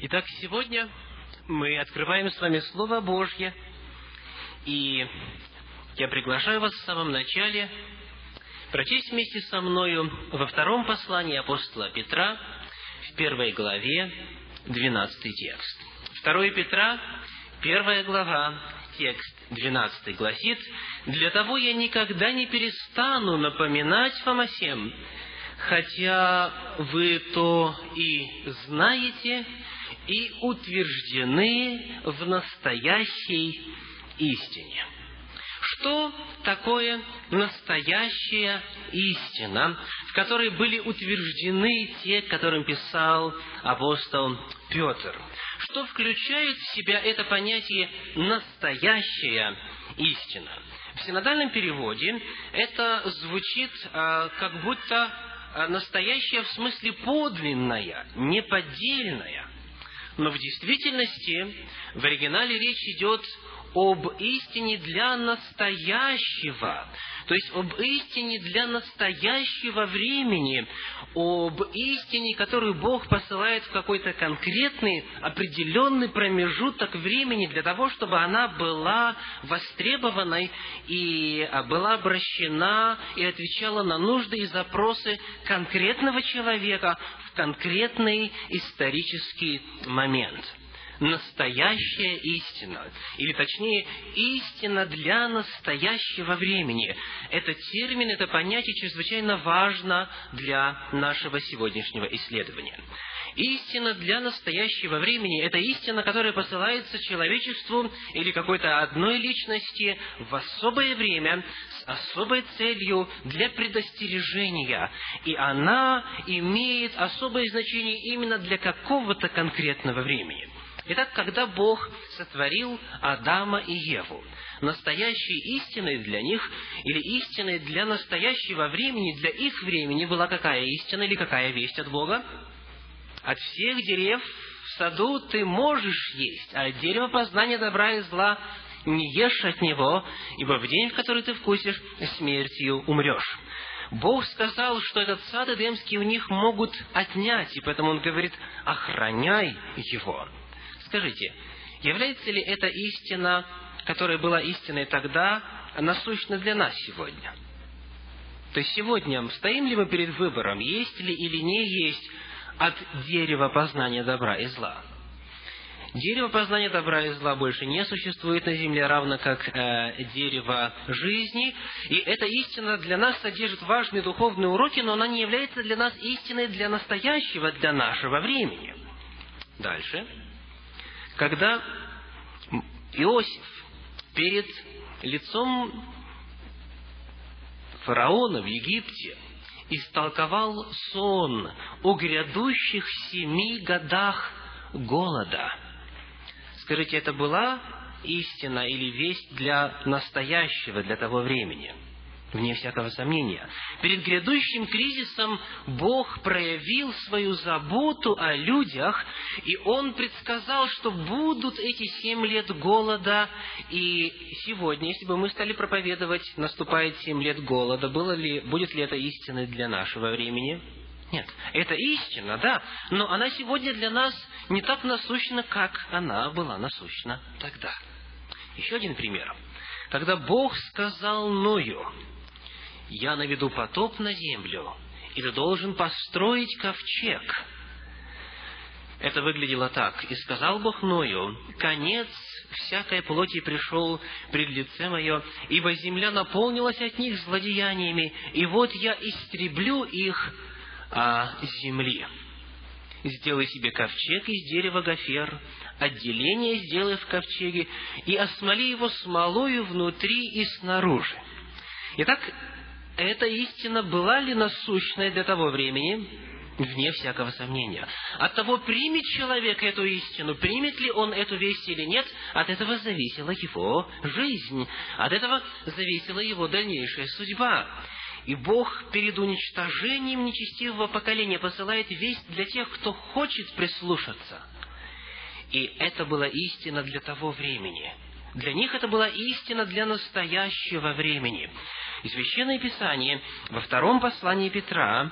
Итак, сегодня мы открываем с вами Слово Божье, и я приглашаю вас в самом начале прочесть вместе со мною во втором послании апостола Петра, в первой главе, двенадцатый текст. Второе Петра, первая глава, текст двенадцатый гласит, «Для того я никогда не перестану напоминать вам о сем, хотя вы то и знаете, и утверждены в настоящей истине. Что такое настоящая истина, в которой были утверждены те, которым писал апостол Петр? Что включает в себя это понятие «настоящая истина»? В синодальном переводе это звучит а, как будто а, настоящая в смысле подлинная, неподдельная. Но в действительности в оригинале речь идет об истине для настоящего, то есть об истине для настоящего времени, об истине, которую Бог посылает в какой-то конкретный, определенный промежуток времени для того, чтобы она была востребованной и была обращена и отвечала на нужды и запросы конкретного человека в конкретный исторический момент – настоящая истина, или точнее, истина для настоящего времени. Это термин, это понятие чрезвычайно важно для нашего сегодняшнего исследования. Истина для настоящего времени – это истина, которая посылается человечеству или какой-то одной личности в особое время с особой целью для предостережения. И она имеет особое значение именно для какого-то конкретного времени. Итак, когда Бог сотворил Адама и Еву, настоящей истиной для них, или истиной для настоящего времени, для их времени была какая истина или какая весть от Бога? От всех дерев в саду ты можешь есть, а от дерева познания добра и зла не ешь от него, ибо в день, в который ты вкусишь, смертью умрешь. Бог сказал, что этот сад Эдемский у них могут отнять, и поэтому Он говорит, охраняй его. Скажите, является ли эта истина, которая была истиной тогда, насущна для нас сегодня? То есть сегодня стоим ли мы перед выбором, есть ли или не есть от дерева познания добра и зла? Дерево познания добра и зла больше не существует на земле, равно как э, дерево жизни. И эта истина для нас содержит важные духовные уроки, но она не является для нас истиной для настоящего, для нашего времени. Дальше когда Иосиф перед лицом фараона в Египте истолковал сон о грядущих семи годах голода. Скажите, это была истина или весть для настоящего, для того времени – вне всякого сомнения. Перед грядущим кризисом Бог проявил свою заботу о людях, и Он предсказал, что будут эти семь лет голода, и сегодня, если бы мы стали проповедовать, наступает семь лет голода, было ли, будет ли это истиной для нашего времени? Нет, это истина, да, но она сегодня для нас не так насущна, как она была насущна тогда. Еще один пример. Когда Бог сказал Ною, я наведу потоп на землю, и ты должен построить ковчег. Это выглядело так. «И сказал Бог Ною, конец всякой плоти пришел пред лице мое, ибо земля наполнилась от них злодеяниями, и вот я истреблю их а, земли. Сделай себе ковчег из дерева гофер, отделение сделай в ковчеге, и осмоли его смолою внутри и снаружи». Итак, эта истина была ли насущной для того времени? Вне всякого сомнения. От того, примет человек эту истину, примет ли он эту весть или нет, от этого зависела его жизнь, от этого зависела его дальнейшая судьба. И Бог перед уничтожением нечестивого поколения посылает весть для тех, кто хочет прислушаться. И это была истина для того времени. Для них это была истина для настоящего времени. И Священное Писание во втором послании Петра,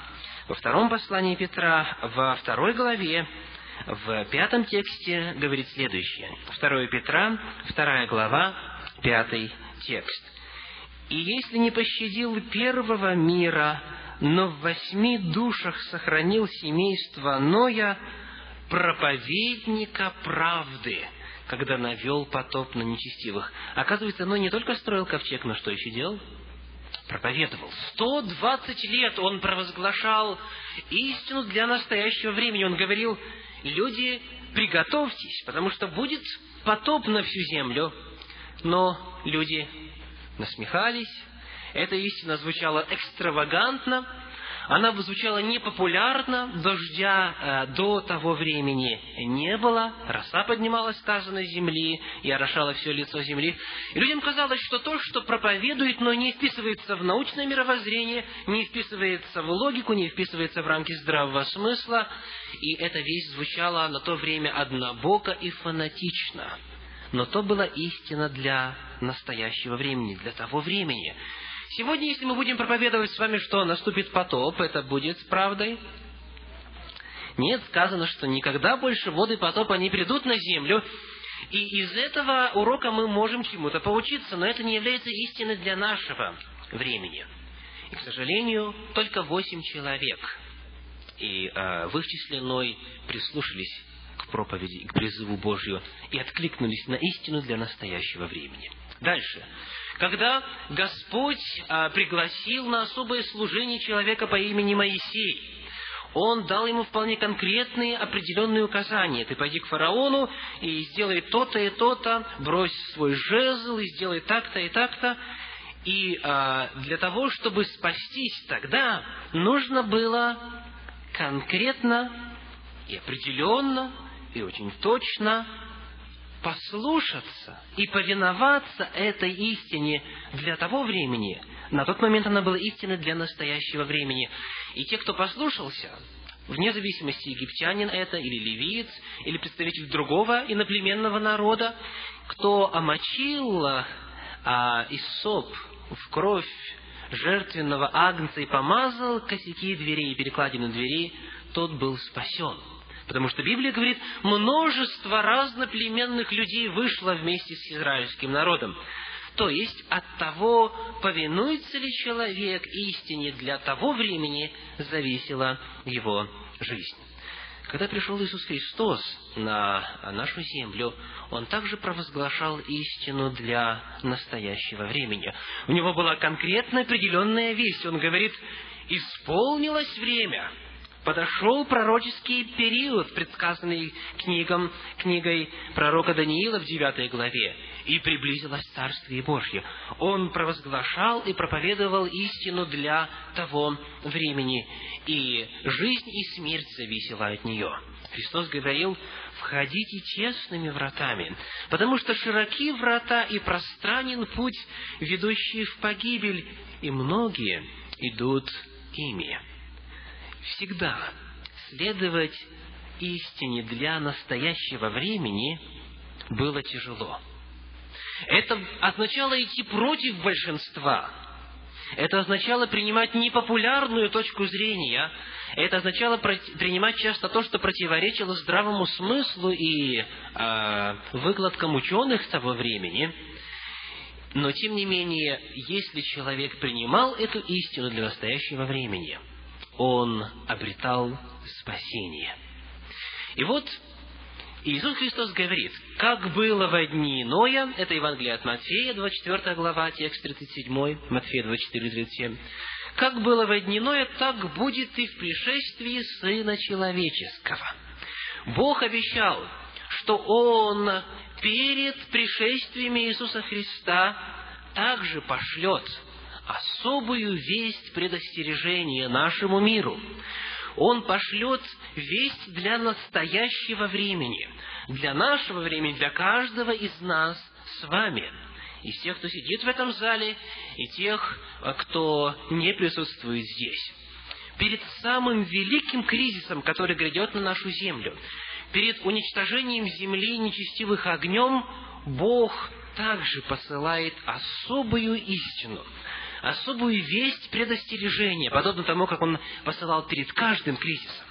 во втором послании Петра, во второй главе, в пятом тексте говорит следующее. 2 Петра, 2 глава, пятый текст. «И если не пощадил первого мира, но в восьми душах сохранил семейство Ноя, проповедника правды, когда навел потоп на нечестивых. Оказывается, Ной не только строил ковчег, но что еще делал? Проповедовал. 120 лет он провозглашал истину для настоящего времени. Он говорил, люди, приготовьтесь, потому что будет потоп на всю землю. Но люди насмехались, эта истина звучала экстравагантно, она звучала непопулярно, дождя э, до того времени не было, роса поднималась, с земли и орошала все лицо земли. И людям казалось, что то, что проповедует, но не вписывается в научное мировоззрение, не вписывается в логику, не вписывается в рамки здравого смысла, и эта вещь звучала на то время однобоко и фанатично. Но то была истина для настоящего времени, для того времени. Сегодня, если мы будем проповедовать с вами, что наступит потоп, это будет правдой? Нет, сказано, что никогда больше воды потопа не придут на землю, и из этого урока мы можем чему-то поучиться, но это не является истиной для нашего времени. И, к сожалению, только восемь человек, и э, в их числе Ной прислушались к проповеди, к призыву Божью и откликнулись на истину для настоящего времени. Дальше. Когда Господь а, пригласил на особое служение человека по имени Моисей, он дал ему вполне конкретные определенные указания. Ты пойди к фараону и сделай то-то и то-то, брось свой жезл и сделай так-то и так-то. И а, для того, чтобы спастись тогда, нужно было конкретно и определенно и очень точно послушаться и повиноваться этой истине для того времени, на тот момент она была истиной для настоящего времени. И те, кто послушался, вне зависимости, египтянин это, или ливиец, или представитель другого иноплеменного народа, кто омочил а, Иссоп в кровь жертвенного агнца и помазал косяки дверей и перекладины дверей, тот был спасен. Потому что Библия говорит, множество разноплеменных людей вышло вместе с израильским народом. То есть от того, повинуется ли человек истине для того времени, зависела его жизнь. Когда пришел Иисус Христос на нашу землю, Он также провозглашал истину для настоящего времени. У Него была конкретная определенная весть. Он говорит, исполнилось время – подошел пророческий период, предсказанный книгом, книгой пророка Даниила в 9 главе, и приблизилось Царствие Божье. Он провозглашал и проповедовал истину для того времени, и жизнь и смерть зависела от нее. Христос говорил, входите честными вратами, потому что широки врата и пространен путь, ведущий в погибель, и многие идут ими всегда следовать истине для настоящего времени было тяжело. Это означало идти против большинства. Это означало принимать непопулярную точку зрения. Это означало принимать часто то, что противоречило здравому смыслу и э, выкладкам ученых того времени. Но, тем не менее, если человек принимал эту истину для настоящего времени – он обретал спасение. И вот Иисус Христос говорит, как было во дни Ноя, это Евангелие от Матфея, 24 глава, текст 37, Матфея 24, 37, как было во дни Ноя, так будет и в пришествии Сына Человеческого. Бог обещал, что Он перед пришествием Иисуса Христа также пошлет особую весть предостережения нашему миру. Он пошлет весть для настоящего времени, для нашего времени, для каждого из нас с вами. Из тех, кто сидит в этом зале, и тех, кто не присутствует здесь. Перед самым великим кризисом, который грядет на нашу землю, перед уничтожением земли нечестивых огнем, Бог также посылает особую истину – особую весть предостережения, подобно тому, как он посылал перед каждым кризисом.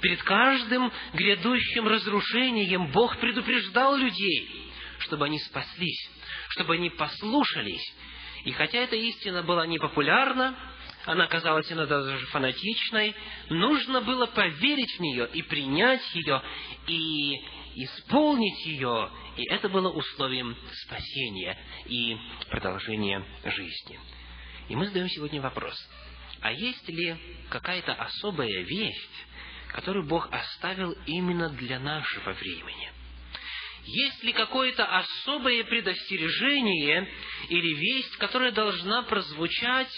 Перед каждым грядущим разрушением Бог предупреждал людей, чтобы они спаслись, чтобы они послушались. И хотя эта истина была непопулярна, она казалась иногда даже фанатичной, нужно было поверить в нее и принять ее, и исполнить ее, и это было условием спасения и продолжения жизни. И мы задаем сегодня вопрос, а есть ли какая-то особая весть, которую Бог оставил именно для нашего времени? Есть ли какое-то особое предостережение или весть, которая должна прозвучать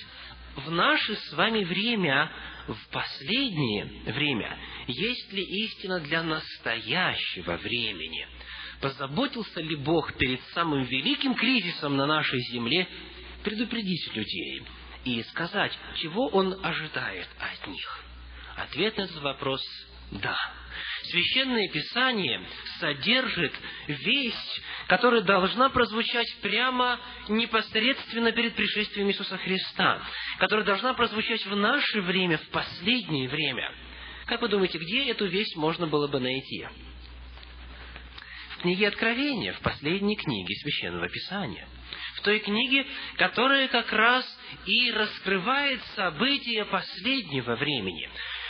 в наше с вами время, в последнее время, есть ли истина для настоящего времени? Позаботился ли Бог перед самым великим кризисом на нашей земле предупредить людей и сказать, чего Он ожидает от них? Ответ на этот вопрос – да. Священное Писание содержит весть, которая должна прозвучать прямо непосредственно перед пришествием Иисуса Христа, которая должна прозвучать в наше время, в последнее время. Как вы думаете, где эту весть можно было бы найти? В книге Откровения, в последней книге Священного Писания. В той книге, которая как раз и раскрывает события последнего времени.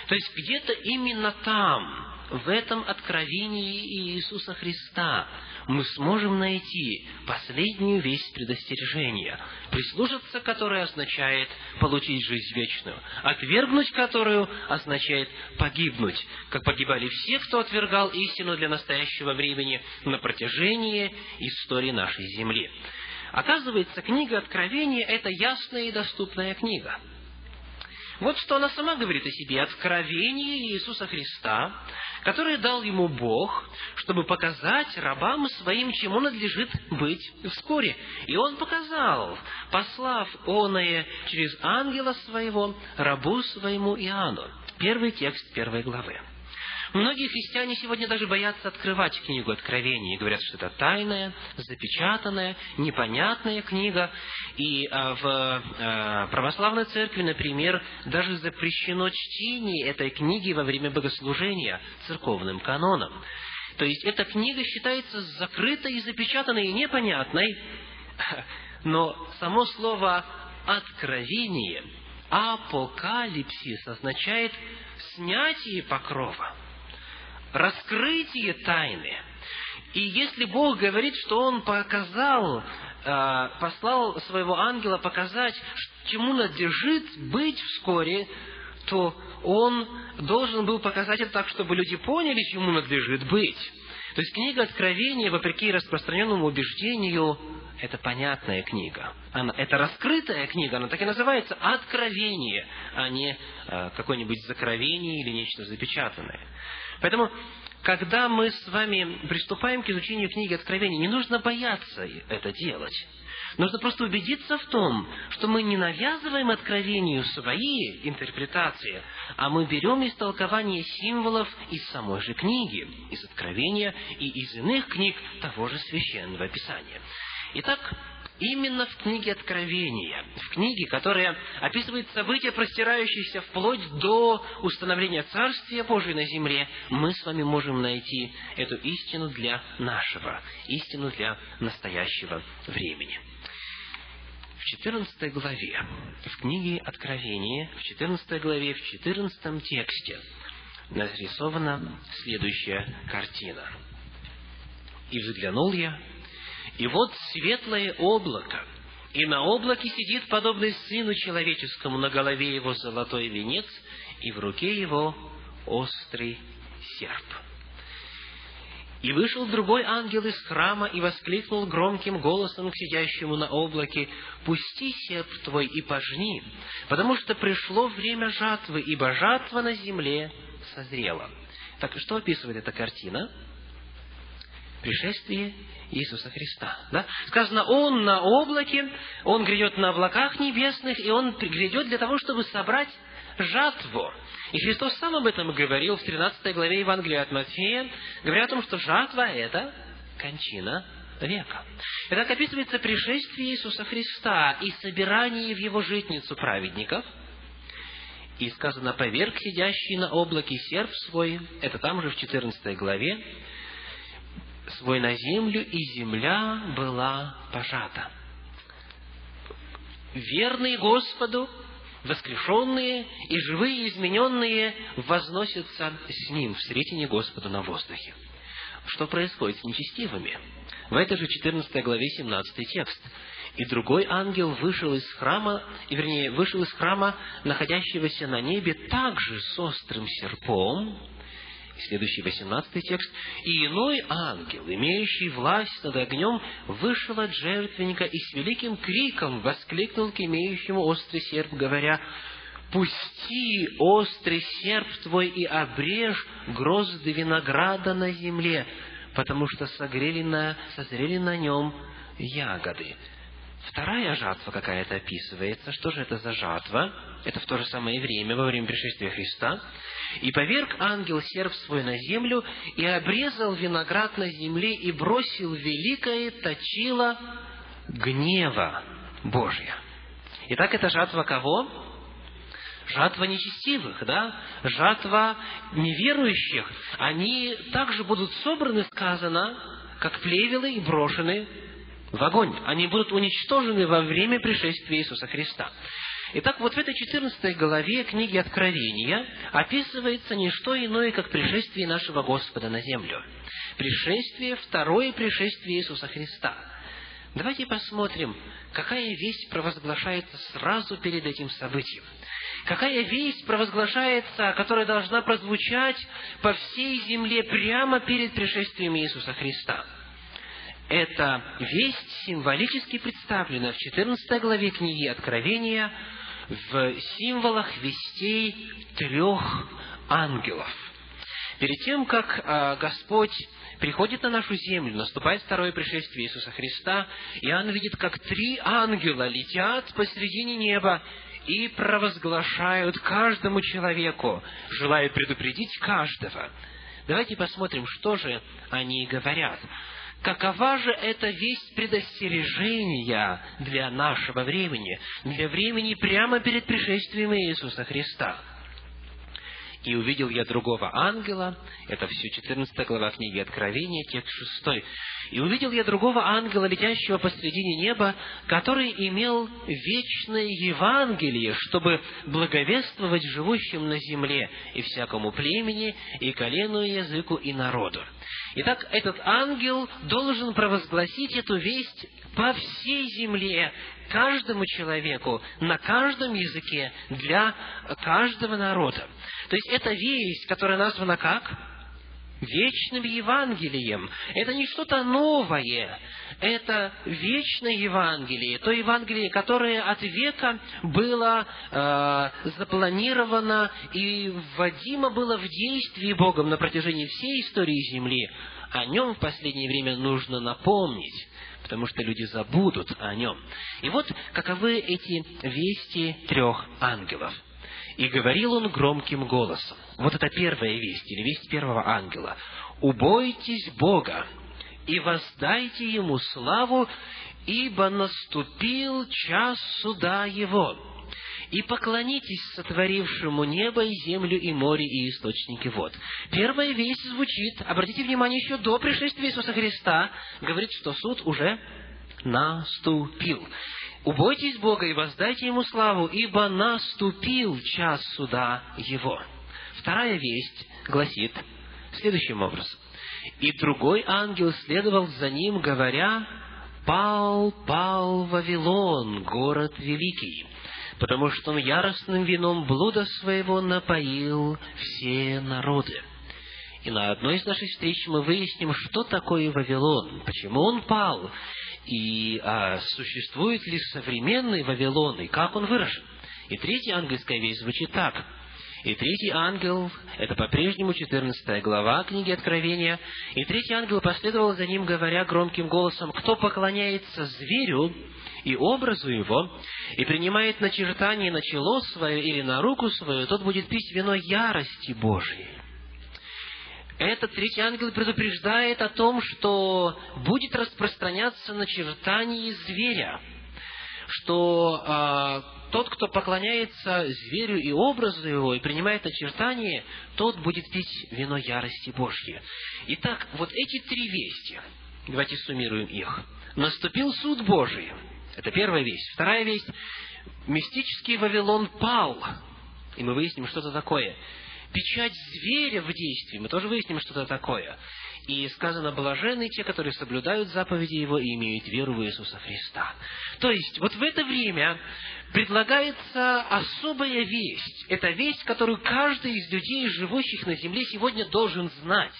То есть где-то именно там, в этом откровении Иисуса Христа мы сможем найти последнюю весть предостережения, прислушаться которой означает получить жизнь вечную, отвергнуть которую означает погибнуть, как погибали все, кто отвергал истину для настоящего времени на протяжении истории нашей земли. Оказывается, книга Откровения – это ясная и доступная книга – вот что она сама говорит о себе. Откровение Иисуса Христа, которое дал ему Бог, чтобы показать рабам своим, чему надлежит быть вскоре. И он показал, послав оное через ангела своего, рабу своему Иоанну. Первый текст первой главы. Многие христиане сегодня даже боятся открывать книгу Откровения и говорят, что это тайная, запечатанная, непонятная книга. И а, в а, православной церкви, например, даже запрещено чтение этой книги во время богослужения церковным каноном. То есть эта книга считается закрытой и запечатанной и непонятной, но само слово «откровение», «апокалипсис» означает снятие покрова раскрытие тайны. И если Бог говорит, что Он показал, э, послал своего ангела показать, чему надлежит быть вскоре, то Он должен был показать это так, чтобы люди поняли, чему надлежит быть. То есть книга Откровения, вопреки распространенному убеждению, это понятная книга. Она, это раскрытая книга, она так и называется Откровение, а не э, какое-нибудь закровение или нечто запечатанное. Поэтому, когда мы с вами приступаем к изучению книги Откровения, не нужно бояться это делать. Нужно просто убедиться в том, что мы не навязываем откровению свои интерпретации, а мы берем истолкование символов из самой же книги, из Откровения и из иных книг того же Священного Писания. Итак, именно в книге Откровения, в книге, которая описывает события, простирающиеся вплоть до установления Царствия Божьего на земле, мы с вами можем найти эту истину для нашего, истину для настоящего времени. В 14 главе, в книге Откровения, в 14 главе, в 14 тексте нарисована следующая картина. «И взглянул я, и вот светлое облако, и на облаке сидит подобный Сыну Человеческому, на голове его золотой венец, и в руке его острый серп. И вышел другой ангел из храма и воскликнул громким голосом к сидящему на облаке, «Пусти серп твой и пожни, потому что пришло время жатвы, ибо жатва на земле созрела». Так что описывает эта картина? Пришествие Иисуса Христа. Да? Сказано, Он на облаке, Он грядет на облаках небесных, и Он грядет для того, чтобы собрать жатву. И Христос сам об этом говорил в 13 главе Евангелия от Матфея, говоря о том, что жатва – это кончина века. Итак, описывается пришествие Иисуса Христа и собирание в Его житницу праведников. И сказано, поверг сидящий на облаке серп свой, это там же в 14 главе, свой на землю, и земля была пожата. Верные Господу, воскрешенные и живые измененные возносятся с Ним в сретении Господа на воздухе. Что происходит с нечестивыми? В этой же 14 главе 17 текст. «И другой ангел вышел из храма, и, вернее, вышел из храма, находящегося на небе, также с острым серпом, следующий восемнадцатый текст. «И иной ангел, имеющий власть над огнем, вышел от жертвенника и с великим криком воскликнул к имеющему острый серп, говоря, «Пусти острый серп твой и обрежь грозды винограда на земле, потому что согрели на, созрели на нем ягоды». Вторая жатва какая-то описывается. Что же это за жатва? Это в то же самое время, во время пришествия Христа. «И поверг ангел серп свой на землю, и обрезал виноград на земле, и бросил великое точило гнева Божия». Итак, это жатва кого? Жатва нечестивых, да? Жатва неверующих. Они также будут собраны, сказано, как плевелы и брошены в огонь. Они будут уничтожены во время пришествия Иисуса Христа. Итак, вот в этой 14 главе книги Откровения описывается не что иное, как пришествие нашего Господа на землю. Пришествие, второе пришествие Иисуса Христа. Давайте посмотрим, какая весть провозглашается сразу перед этим событием. Какая весть провозглашается, которая должна прозвучать по всей земле прямо перед пришествием Иисуса Христа – эта весть символически представлена в 14 главе книги Откровения в символах вестей трех ангелов. Перед тем, как а, Господь приходит на нашу землю, наступает второе пришествие Иисуса Христа, Иоанн видит, как три ангела летят посредине неба и провозглашают каждому человеку, желают предупредить каждого. Давайте посмотрим, что же они говорят. Какова же эта весть предостережения для нашего времени, для времени прямо перед пришествием Иисуса Христа? «И увидел я другого ангела», это все 14 глава книги Откровения, текст 6, «И увидел я другого ангела, летящего посредине неба, который имел вечное Евангелие, чтобы благовествовать живущим на земле и всякому племени, и колену, и языку, и народу». Итак, этот ангел должен провозгласить эту весть по всей земле, каждому человеку, на каждом языке, для каждого народа. То есть, это весть, которая названа как? Вечным Евангелием. Это не что-то новое. Это вечное Евангелие. То Евангелие, которое от века было э, запланировано и вводимо было в действие Богом на протяжении всей истории Земли. О нем в последнее время нужно напомнить потому что люди забудут о нем. И вот каковы эти вести трех ангелов. И говорил он громким голосом. Вот это первая весть, или весть первого ангела. «Убойтесь Бога и воздайте Ему славу, ибо наступил час суда Его» и поклонитесь сотворившему небо и землю и море и источники вод. Первая весть звучит, обратите внимание, еще до пришествия Иисуса Христа, говорит, что суд уже наступил. Убойтесь Бога и воздайте Ему славу, ибо наступил час суда Его. Вторая весть гласит следующим образом. И другой ангел следовал за ним, говоря, «Пал, пал Вавилон, город великий, потому что он яростным вином блуда своего напоил все народы. И на одной из наших встреч мы выясним, что такое Вавилон, почему он пал, и а, существует ли современный Вавилон, и как он выражен. И третья ангельская весть звучит так. И третий ангел, это по-прежнему 14 глава книги Откровения, и третий ангел последовал за ним, говоря громким голосом, «Кто поклоняется зверю и образу его, и принимает начертание на чело свое или на руку свою, тот будет пить вино ярости Божией». Этот третий ангел предупреждает о том, что будет распространяться начертание зверя, что тот, кто поклоняется зверю и образу его, и принимает очертания, тот будет пить вино ярости Божьей. Итак, вот эти три вести, давайте суммируем их. Наступил суд Божий. Это первая весть. Вторая весть. Мистический Вавилон пал. И мы выясним, что это такое. Печать зверя в действии. Мы тоже выясним, что это такое. И сказано, блаженны те, которые соблюдают заповеди Его и имеют веру в Иисуса Христа. То есть, вот в это время предлагается особая весть. Это весть, которую каждый из людей, живущих на земле, сегодня должен знать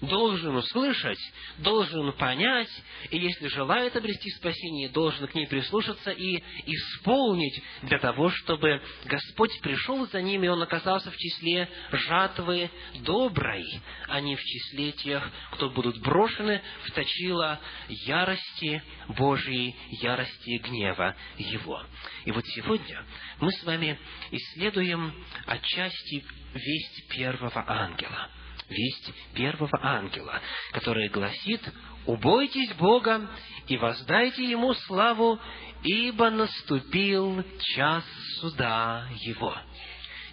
должен услышать, должен понять, и если желает обрести спасение, должен к ней прислушаться и исполнить для того, чтобы Господь пришел за ними, и Он оказался в числе жатвы доброй, а не в числе тех, кто будут брошены в точило ярости Божьей, ярости гнева Его. И вот сегодня мы с вами исследуем отчасти весть первого ангела – весть первого ангела, которая гласит «Убойтесь Бога и воздайте Ему славу, ибо наступил час суда Его».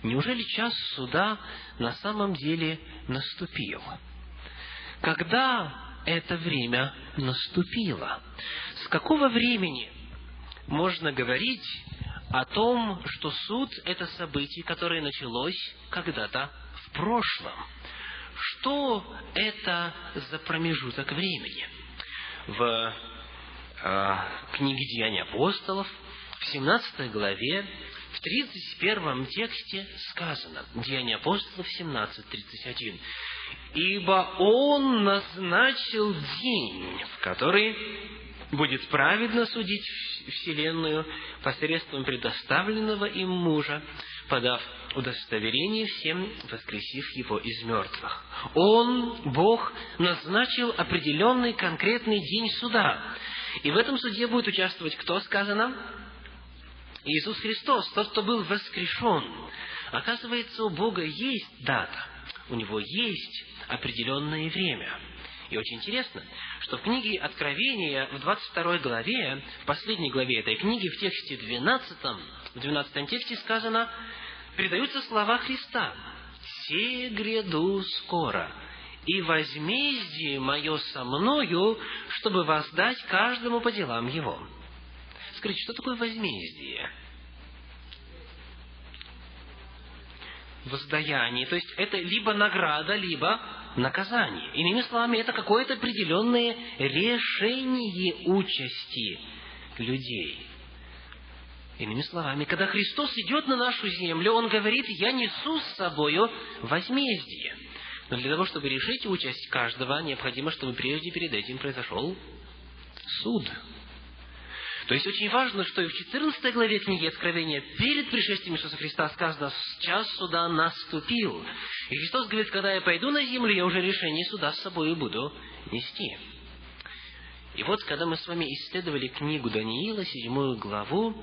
Неужели час суда на самом деле наступил? Когда это время наступило? С какого времени можно говорить о том, что суд – это событие, которое началось когда-то в прошлом? Что это за промежуток времени? В э, книге Деяний апостолов, в 17 главе, в 31 тексте сказано, Деяния апостолов 17.31, «Ибо Он назначил день, в который будет праведно судить Вселенную посредством предоставленного им мужа, подав удостоверение всем, воскресив его из мертвых. Он, Бог, назначил определенный конкретный день суда. И в этом суде будет участвовать кто, сказано? Иисус Христос, тот, кто был воскрешен. Оказывается, у Бога есть дата, у Него есть определенное время. И очень интересно, что в книге Откровения, в 22 главе, в последней главе этой книги, в тексте 12, в 12 тексте сказано, передаются слова Христа. «Се гряду скоро, и возмездие мое со мною, чтобы воздать каждому по делам его». Скажите, что такое возмездие? Воздаяние. То есть, это либо награда, либо наказание. Иными словами, это какое-то определенное решение участи людей. Иными словами, когда Христос идет на нашу землю, Он говорит, я несу с собою возмездие. Но для того, чтобы решить участь каждого, необходимо, чтобы прежде перед этим произошел суд. То есть очень важно, что и в 14 главе книги Откровения перед пришествием Иисуса Христа сказано, час суда наступил. И Христос говорит, когда я пойду на землю, я уже решение суда с собой буду нести. И вот, когда мы с вами исследовали книгу Даниила, седьмую главу,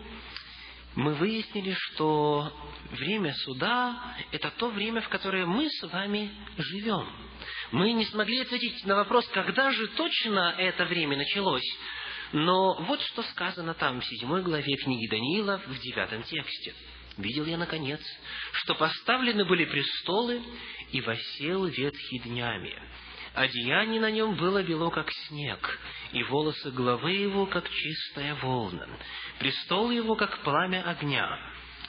мы выяснили, что время суда – это то время, в которое мы с вами живем. Мы не смогли ответить на вопрос, когда же точно это время началось. Но вот что сказано там, в седьмой главе книги Даниила, в девятом тексте. «Видел я, наконец, что поставлены были престолы, и восел ветхий днями, Одеяние на нем было бело, как снег, и волосы головы его, как чистая волна. Престол его, как пламя огня,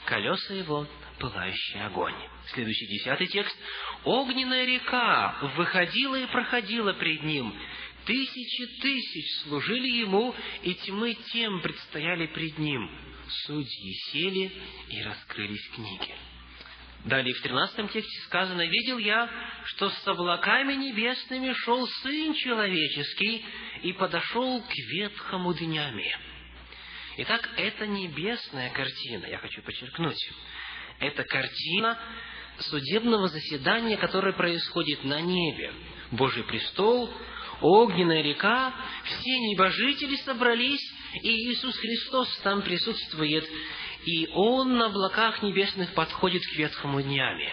колеса его, пылающий огонь. Следующий десятый текст. «Огненная река выходила и проходила пред ним. Тысячи тысяч служили ему, и тьмы тем предстояли пред ним. Судьи сели, и раскрылись книги». Далее в 13 тексте сказано, «Видел я, что с облаками небесными шел Сын Человеческий и подошел к ветхому днями». Итак, это небесная картина, я хочу подчеркнуть. Это картина судебного заседания, которое происходит на небе. Божий престол, огненная река, все небожители собрались, и Иисус Христос там присутствует, и Он на облаках небесных подходит к ветхому днями.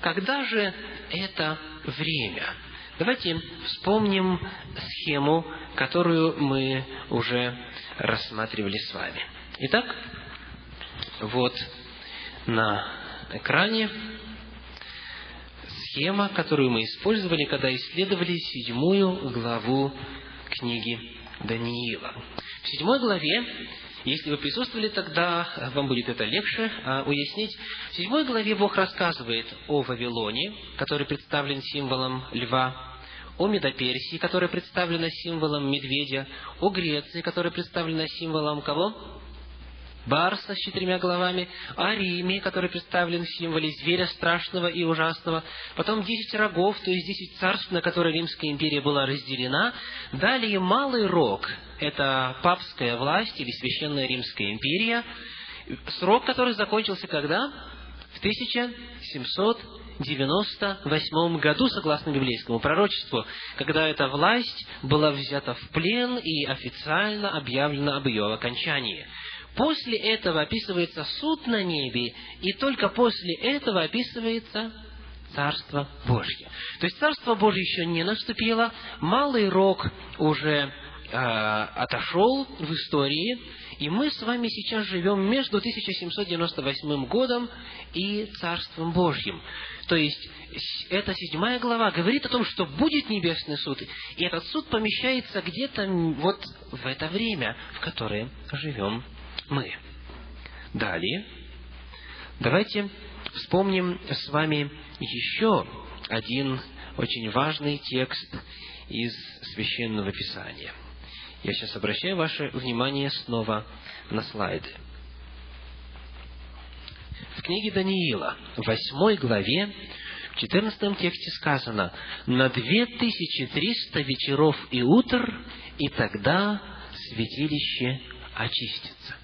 Когда же это время? Давайте вспомним схему, которую мы уже рассматривали с вами. Итак, вот на экране схема, которую мы использовали, когда исследовали седьмую главу книги Даниила. В седьмой главе, если вы присутствовали тогда, вам будет это легче а, уяснить. В седьмой главе Бог рассказывает о Вавилоне, который представлен символом льва, о Медоперсии, которая представлена символом медведя, о Греции, которая представлена символом кого? Барса с четырьмя головами, о Риме, который представлен в символе зверя страшного и ужасного, потом десять рогов, то есть десять царств, на которые Римская империя была разделена, далее Малый Рог, это папская власть или Священная Римская империя, срок который закончился когда? В 1798 году, согласно библейскому пророчеству, когда эта власть была взята в плен и официально объявлено об ее окончании. После этого описывается суд на небе, и только после этого описывается Царство Божье. То есть Царство Божье еще не наступило, малый рог уже э, отошел в истории, и мы с вами сейчас живем между 1798 годом и Царством Божьим. То есть, эта седьмая глава говорит о том, что будет небесный суд, и этот суд помещается где-то вот в это время, в которое живем мы. Далее, давайте вспомним с вами еще один очень важный текст из Священного Писания. Я сейчас обращаю ваше внимание снова на слайды. В книге Даниила, в восьмой главе, в четырнадцатом тексте сказано, «На две тысячи триста вечеров и утр, и тогда святилище очистится».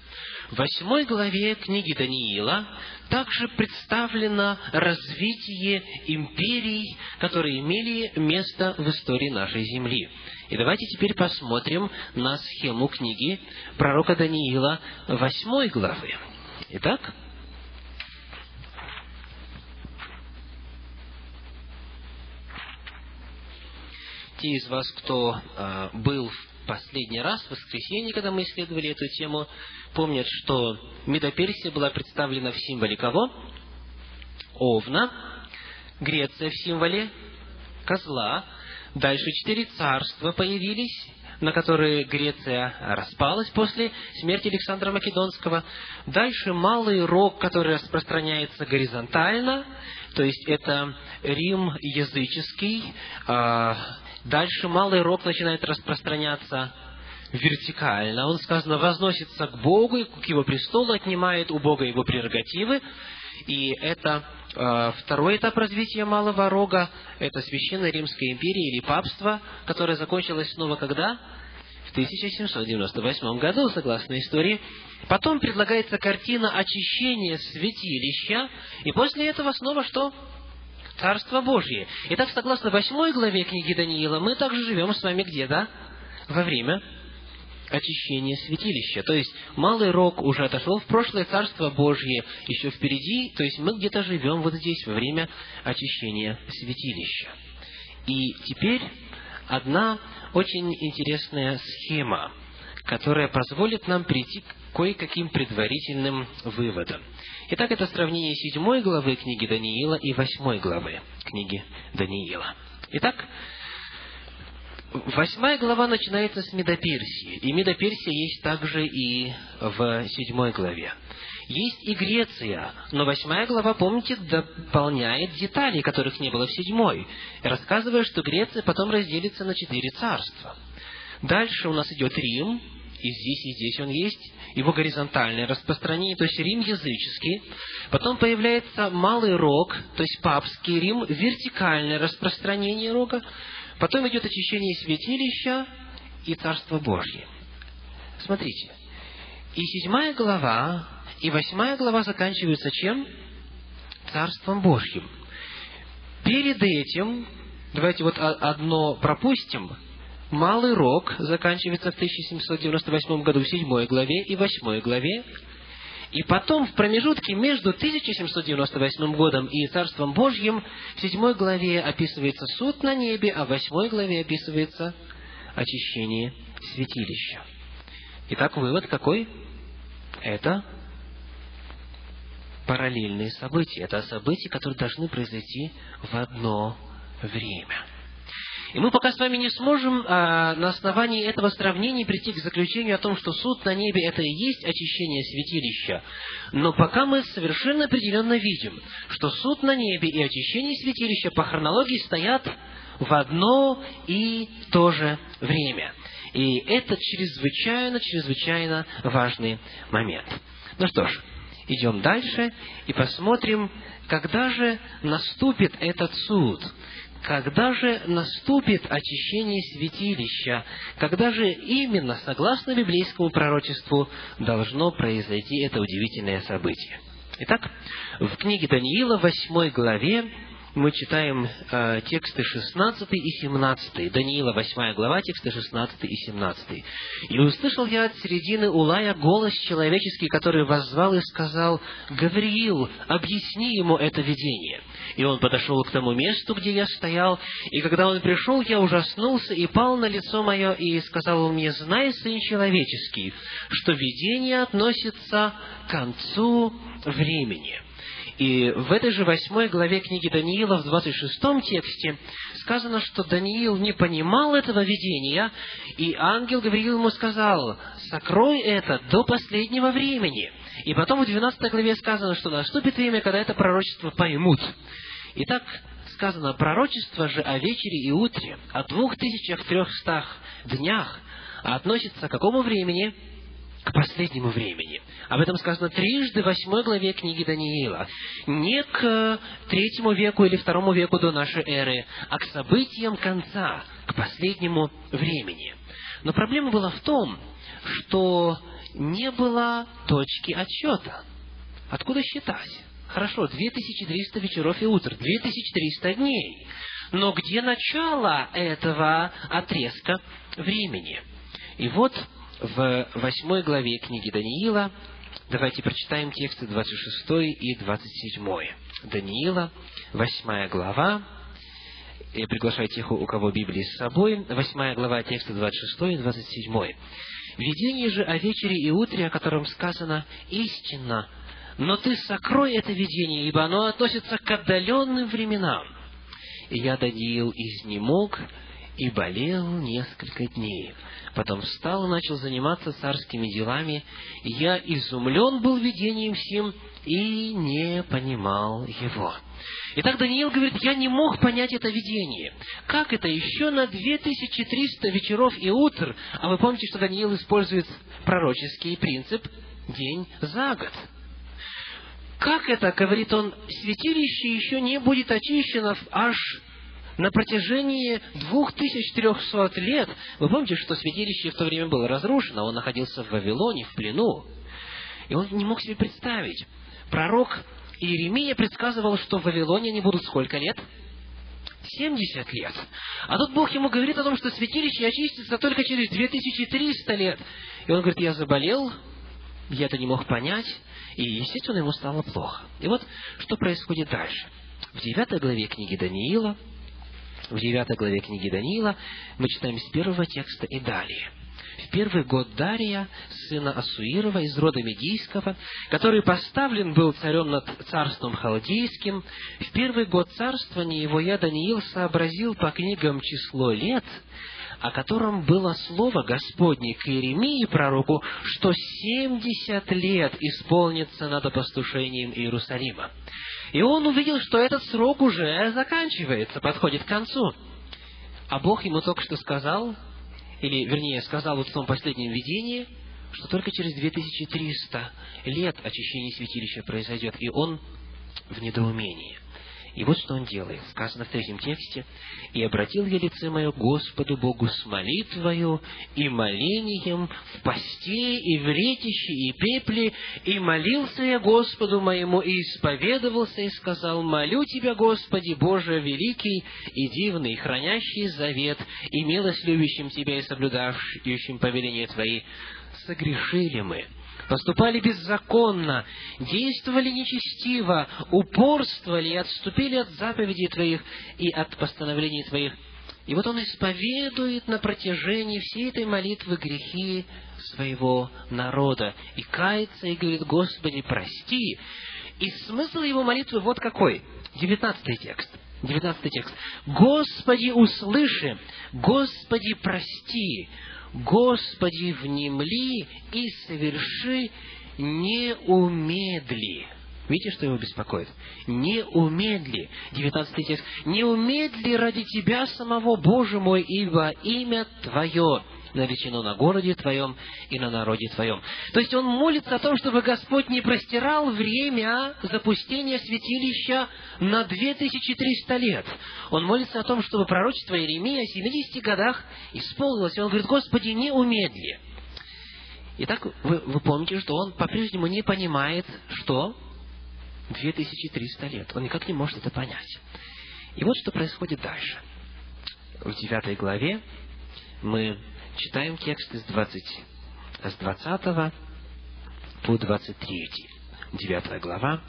Восьмой главе книги Даниила также представлено развитие империй, которые имели место в истории нашей земли. И давайте теперь посмотрим на схему книги пророка Даниила восьмой главы. Итак, те из вас, кто э, был в последний раз, в воскресенье, когда мы исследовали эту тему, помнят, что Медоперсия была представлена в символе кого? Овна. Греция в символе козла. Дальше четыре царства появились, на которые Греция распалась после смерти Александра Македонского. Дальше малый рог, который распространяется горизонтально, то есть это Рим языческий, а, Дальше малый рог начинает распространяться вертикально. Он, сказано, возносится к Богу, к Его престолу, отнимает у Бога Его прерогативы. И это э, второй этап развития малого рога. Это Священная Римская империя или папство, которое закончилось снова когда? В 1798 году, согласно истории. Потом предлагается картина очищения святилища. И после этого снова что? Царство Божье. Итак, согласно восьмой главе книги Даниила, мы также живем с вами где, да? Во время очищения святилища. То есть, малый рог уже отошел в прошлое Царство Божье, еще впереди, то есть мы где-то живем вот здесь во время очищения святилища. И теперь одна очень интересная схема, которая позволит нам прийти к кое-каким предварительным выводам. Итак, это сравнение седьмой главы книги Даниила и восьмой главы книги Даниила. Итак, восьмая глава начинается с Медоперсии, и Медоперсия есть также и в седьмой главе. Есть и Греция, но восьмая глава, помните, дополняет детали, которых не было в седьмой, рассказывая, что Греция потом разделится на четыре царства. Дальше у нас идет Рим, и здесь, и здесь он есть, его горизонтальное распространение, то есть Рим языческий. Потом появляется малый рог, то есть папский Рим, вертикальное распространение рога. Потом идет очищение святилища и Царство Божье. Смотрите, и седьмая глава, и восьмая глава заканчиваются чем? Царством Божьим. Перед этим, давайте вот одно пропустим, Малый Рог заканчивается в 1798 году в 7 главе и 8 главе. И потом в промежутке между 1798 годом и Царством Божьим в 7 главе описывается суд на небе, а в 8 главе описывается очищение святилища. Итак, вывод какой? Это параллельные события. Это события, которые должны произойти в одно время. И мы пока с вами не сможем а, на основании этого сравнения прийти к заключению о том, что суд на небе – это и есть очищение святилища. Но пока мы совершенно определенно видим, что суд на небе и очищение святилища по хронологии стоят в одно и то же время. И это чрезвычайно, чрезвычайно важный момент. Ну что ж, идем дальше и посмотрим, когда же наступит этот суд, когда же наступит очищение святилища, когда же именно, согласно библейскому пророчеству, должно произойти это удивительное событие. Итак, в книге Даниила, 8 главе, мы читаем э, тексты 16 и 17. Даниила, 8 глава, тексты 16 и 17. «И услышал я от середины Улая голос человеческий, который воззвал и сказал, «Гавриил, объясни ему это видение». И он подошел к тому месту, где я стоял, и когда он пришел, я ужаснулся и пал на лицо мое, и сказал он мне, «Знай, сын человеческий, что видение относится к концу времени». И в этой же восьмой главе книги Даниила, в двадцать шестом тексте, сказано, что Даниил не понимал этого видения, и ангел Гавриил ему сказал, «Сокрой это до последнего времени». И потом в двенадцатой главе сказано, что наступит время, когда это пророчество поймут. Итак, сказано, пророчество же о вечере и утре, о двух тысячах трехстах днях, относится к какому времени? К последнему времени. Об этом сказано трижды в восьмой главе книги Даниила. Не к третьему веку или второму веку до нашей эры, а к событиям конца, к последнему времени. Но проблема была в том, что не было точки отсчета. Откуда считать? Хорошо, 2300 вечеров и утр, 2300 дней. Но где начало этого отрезка времени? И вот в восьмой главе книги Даниила, давайте прочитаем тексты 26 и 27. Даниила, восьмая глава, я приглашаю тех, у кого Библии с собой, восьмая глава, тексты 26 и 27. «Видение же о вечере и утре, о котором сказано истинно, но ты сокрой это видение, ибо оно относится к отдаленным временам. И я, Даниил, изнемог и болел несколько дней. Потом встал и начал заниматься царскими делами. Я изумлен был видением сим и не понимал его. Итак, Даниил говорит, я не мог понять это видение. Как это? Еще на 2300 вечеров и утр, а вы помните, что Даниил использует пророческий принцип день за год. Как это, говорит он, святилище еще не будет очищено аж на протяжении 2300 лет, вы помните, что святилище в то время было разрушено, он находился в Вавилоне, в плену, и он не мог себе представить. Пророк Иеремия предсказывал, что в Вавилоне они будут сколько лет? 70 лет. А тут Бог ему говорит о том, что святилище очистится только через 2300 лет. И он говорит, я заболел, я это не мог понять, и, естественно, ему стало плохо. И вот, что происходит дальше. В девятой главе книги Даниила, в девятой главе книги Даниила мы читаем с первого текста и далее. В первый год Дария, сына Асуирова из рода Медийского, который поставлен был царем над царством халдейским, в первый год царствования его я, Даниил, сообразил по книгам число лет, о котором было слово Господне к Иеремии пророку, что семьдесят лет исполнится над опустошением Иерусалима. И он увидел, что этот срок уже заканчивается, подходит к концу. А Бог ему только что сказал, или, вернее, сказал вот в том последнем видении, что только через 2300 лет очищение святилища произойдет, и он в недоумении. И вот что он делает. Сказано в третьем тексте. «И обратил я лице мое Господу Богу с молитвою и молением в посте и в ретище и пепле, и молился я Господу моему, и исповедовался, и сказал, молю Тебя, Господи, Боже великий и дивный, хранящий завет, и милость любящим Тебя и соблюдающим повеления Твои, согрешили мы, поступали беззаконно, действовали нечестиво, упорствовали и отступили от заповедей Твоих и от постановлений Твоих. И вот он исповедует на протяжении всей этой молитвы грехи своего народа и кается, и говорит, Господи, прости. И смысл его молитвы вот какой. Девятнадцатый текст. Девятнадцатый текст. «Господи, услыши! Господи, прости! Господи, внемли и соверши, не умедли!» Видите, что его беспокоит? Не умедли. Девятнадцатый текст. Не умедли ради Тебя самого, Боже мой, ибо имя Твое наречено на городе Твоем и на народе Твоем. То есть он молится о том, чтобы Господь не простирал время запустения святилища на 2300 лет. Он молится о том, чтобы пророчество Иеремия о 70 годах исполнилось. И он говорит, Господи, не умедли. Итак, вы, вы помните, что он по-прежнему не понимает, что 2300 лет. Он никак не может это понять. И вот что происходит дальше. В 9 главе мы читаем текст из 20, с 20 по 23. 9 глава,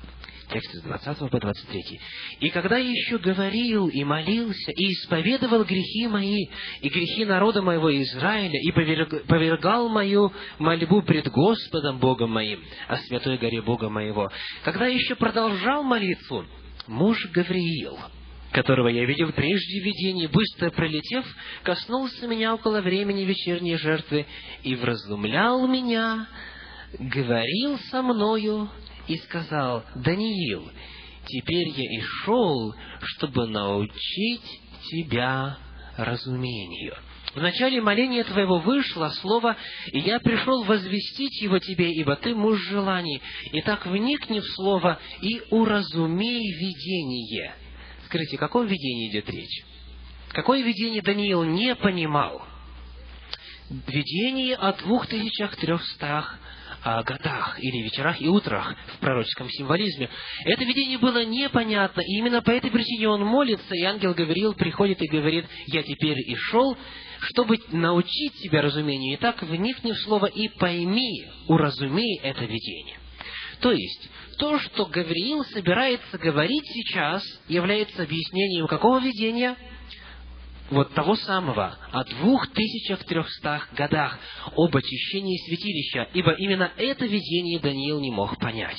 текст из 20 по 23. «И когда еще говорил и молился, и исповедовал грехи мои, и грехи народа моего Израиля, и повергал мою мольбу пред Господом Богом моим, о святой горе Бога моего, когда еще продолжал молитву, муж Гавриил, которого я видел прежде в видении, быстро пролетев, коснулся меня около времени вечерней жертвы и вразумлял меня, говорил со мною и сказал, «Даниил, теперь я и шел, чтобы научить тебя разумению». В начале моления твоего вышло слово, и я пришел возвестить его тебе, ибо ты муж желаний. Итак, вникни в слово и уразумей видение. Скажите, о каком видении идет речь? Какое видение Даниил не понимал? Видение о двух тысячах трехстах годах или вечерах и утрах в пророческом символизме. Это видение было непонятно, и именно по этой причине он молится, и ангел Гавриил приходит и говорит, «Я теперь и шел, чтобы научить тебя разумению. Итак, вникни в слово и пойми, уразумей это видение». То есть, то, что Гавриил собирается говорить сейчас, является объяснением какого видения – вот того самого, о двух тысячах трехстах годах, об очищении святилища, ибо именно это видение Даниил не мог понять.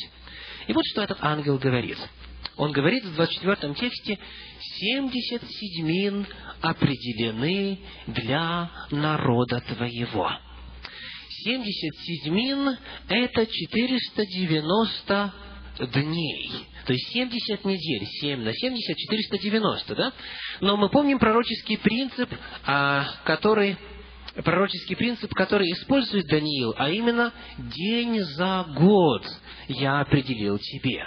И вот что этот ангел говорит. Он говорит в 24 тексте, «Семьдесят седьмин определены для народа твоего». Семьдесят седьмин – это 490 дней. То есть 70 недель, 7 на 70, 490, да? Но мы помним пророческий принцип, а, который пророческий принцип, который использует Даниил, а именно «день за год я определил тебе».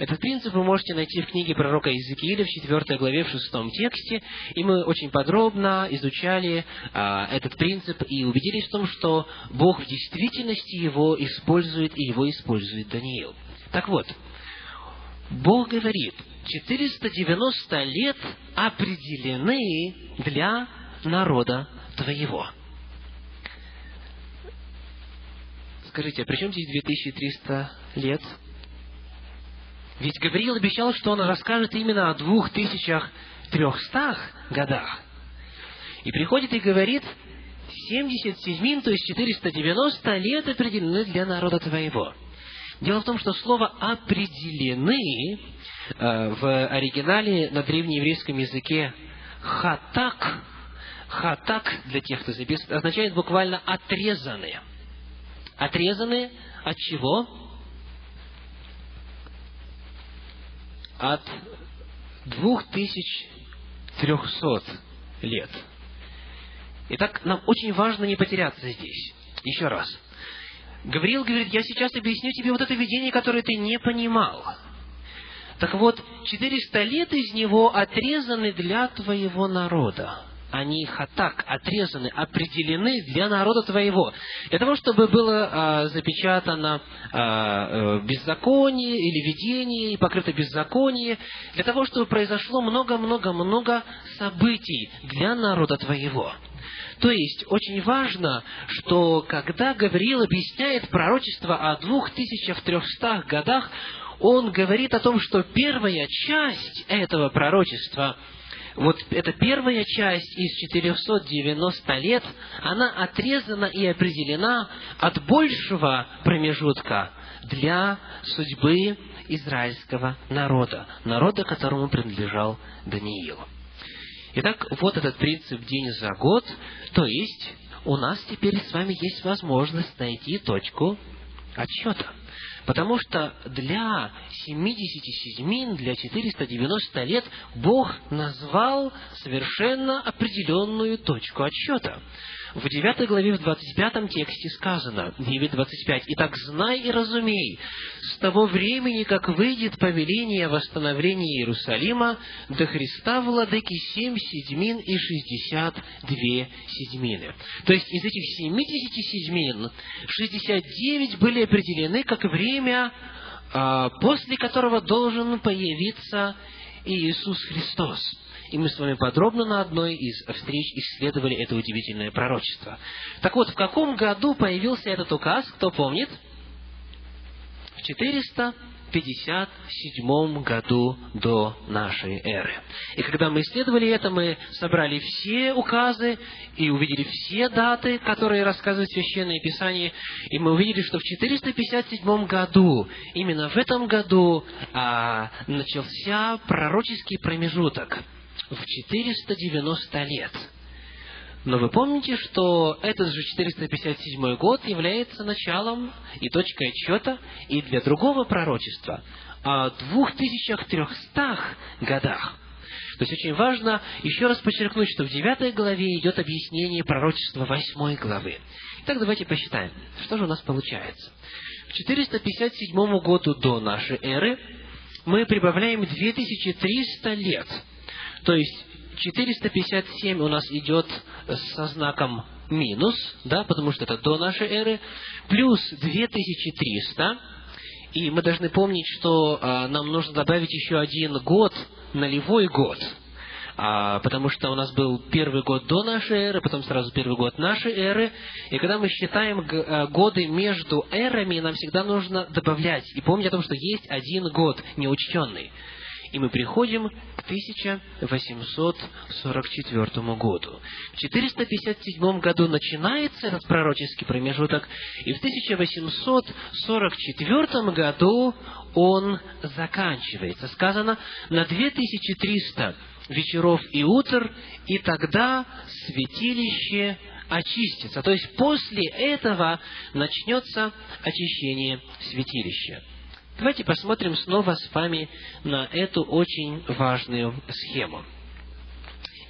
Этот принцип вы можете найти в книге пророка Иезекииля в 4 главе, в 6 тексте, и мы очень подробно изучали а, этот принцип и убедились в том, что Бог в действительности его использует, и его использует Даниил. Так вот, Бог говорит, 490 лет определены для народа твоего. Скажите, а при чем здесь 2300 лет? Ведь Гавриил обещал, что он расскажет именно о 2300 годах. И приходит и говорит, 77, то есть 490 лет определены для народа твоего. Дело в том, что слово «определены» э, в оригинале на древнееврейском языке «хатак», «хатак» для тех, кто записывает, означает буквально «отрезанные». Отрезаны от чего? От двух тысяч трехсот лет. Итак, нам очень важно не потеряться здесь. Еще раз. Гавриил говорит, я сейчас объясню тебе вот это видение, которое ты не понимал. Так вот, 400 лет из него отрезаны для твоего народа. Они хатак, отрезаны, определены для народа твоего. Для того, чтобы было а, запечатано а, э, беззаконие или видение, и покрыто беззаконие, для того, чтобы произошло много-много-много событий для народа твоего. То есть, очень важно, что когда Гавриил объясняет пророчество о двух тысячах трехстах годах, он говорит о том, что первая часть этого пророчества вот эта первая часть из 490 лет, она отрезана и определена от большего промежутка для судьбы израильского народа, народа, которому принадлежал Даниил. Итак, вот этот принцип день за год, то есть у нас теперь с вами есть возможность найти точку отсчета. Потому что для 70 седьмин, для 490 лет Бог назвал совершенно определенную точку отсчета. В 9 главе, в 25 тексте сказано, 9.25, «Итак, знай и разумей, с того времени, как выйдет повеление о восстановлении Иерусалима, до Христа владыки семь седьмин и шестьдесят две седьмины». То есть, из этих 70 седьмин, 69 были определены как время, а, после которого должен появиться Иисус Христос. И мы с вами подробно на одной из встреч исследовали это удивительное пророчество. Так вот, в каком году появился этот указ, кто помнит? В 457 году до нашей эры. И когда мы исследовали это, мы собрали все указы и увидели все даты, которые рассказывают Священное Писание, и мы увидели, что в 457 году, именно в этом году, а, начался пророческий промежуток – в 490 лет. Но вы помните, что этот же 457 год является началом и точкой отсчета и для другого пророчества о 2300 годах. То есть очень важно еще раз подчеркнуть, что в 9 главе идет объяснение пророчества 8 главы. Итак, давайте посчитаем, что же у нас получается. К 457 году до нашей эры мы прибавляем 2300 лет – то есть 457 у нас идет со знаком минус, да, потому что это до нашей эры, плюс 2300, и мы должны помнить, что а, нам нужно добавить еще один год, нулевой год, а, потому что у нас был первый год до нашей эры, потом сразу первый год нашей эры, и когда мы считаем а, годы между эрами, нам всегда нужно добавлять, и помнить о том, что есть один год неучтенный. И мы приходим к 1844 году. В 457 году начинается этот пророческий промежуток, и в 1844 году он заканчивается. Сказано, на 2300 вечеров и утр, и тогда святилище очистится. То есть после этого начнется очищение святилища. Давайте посмотрим снова с вами на эту очень важную схему.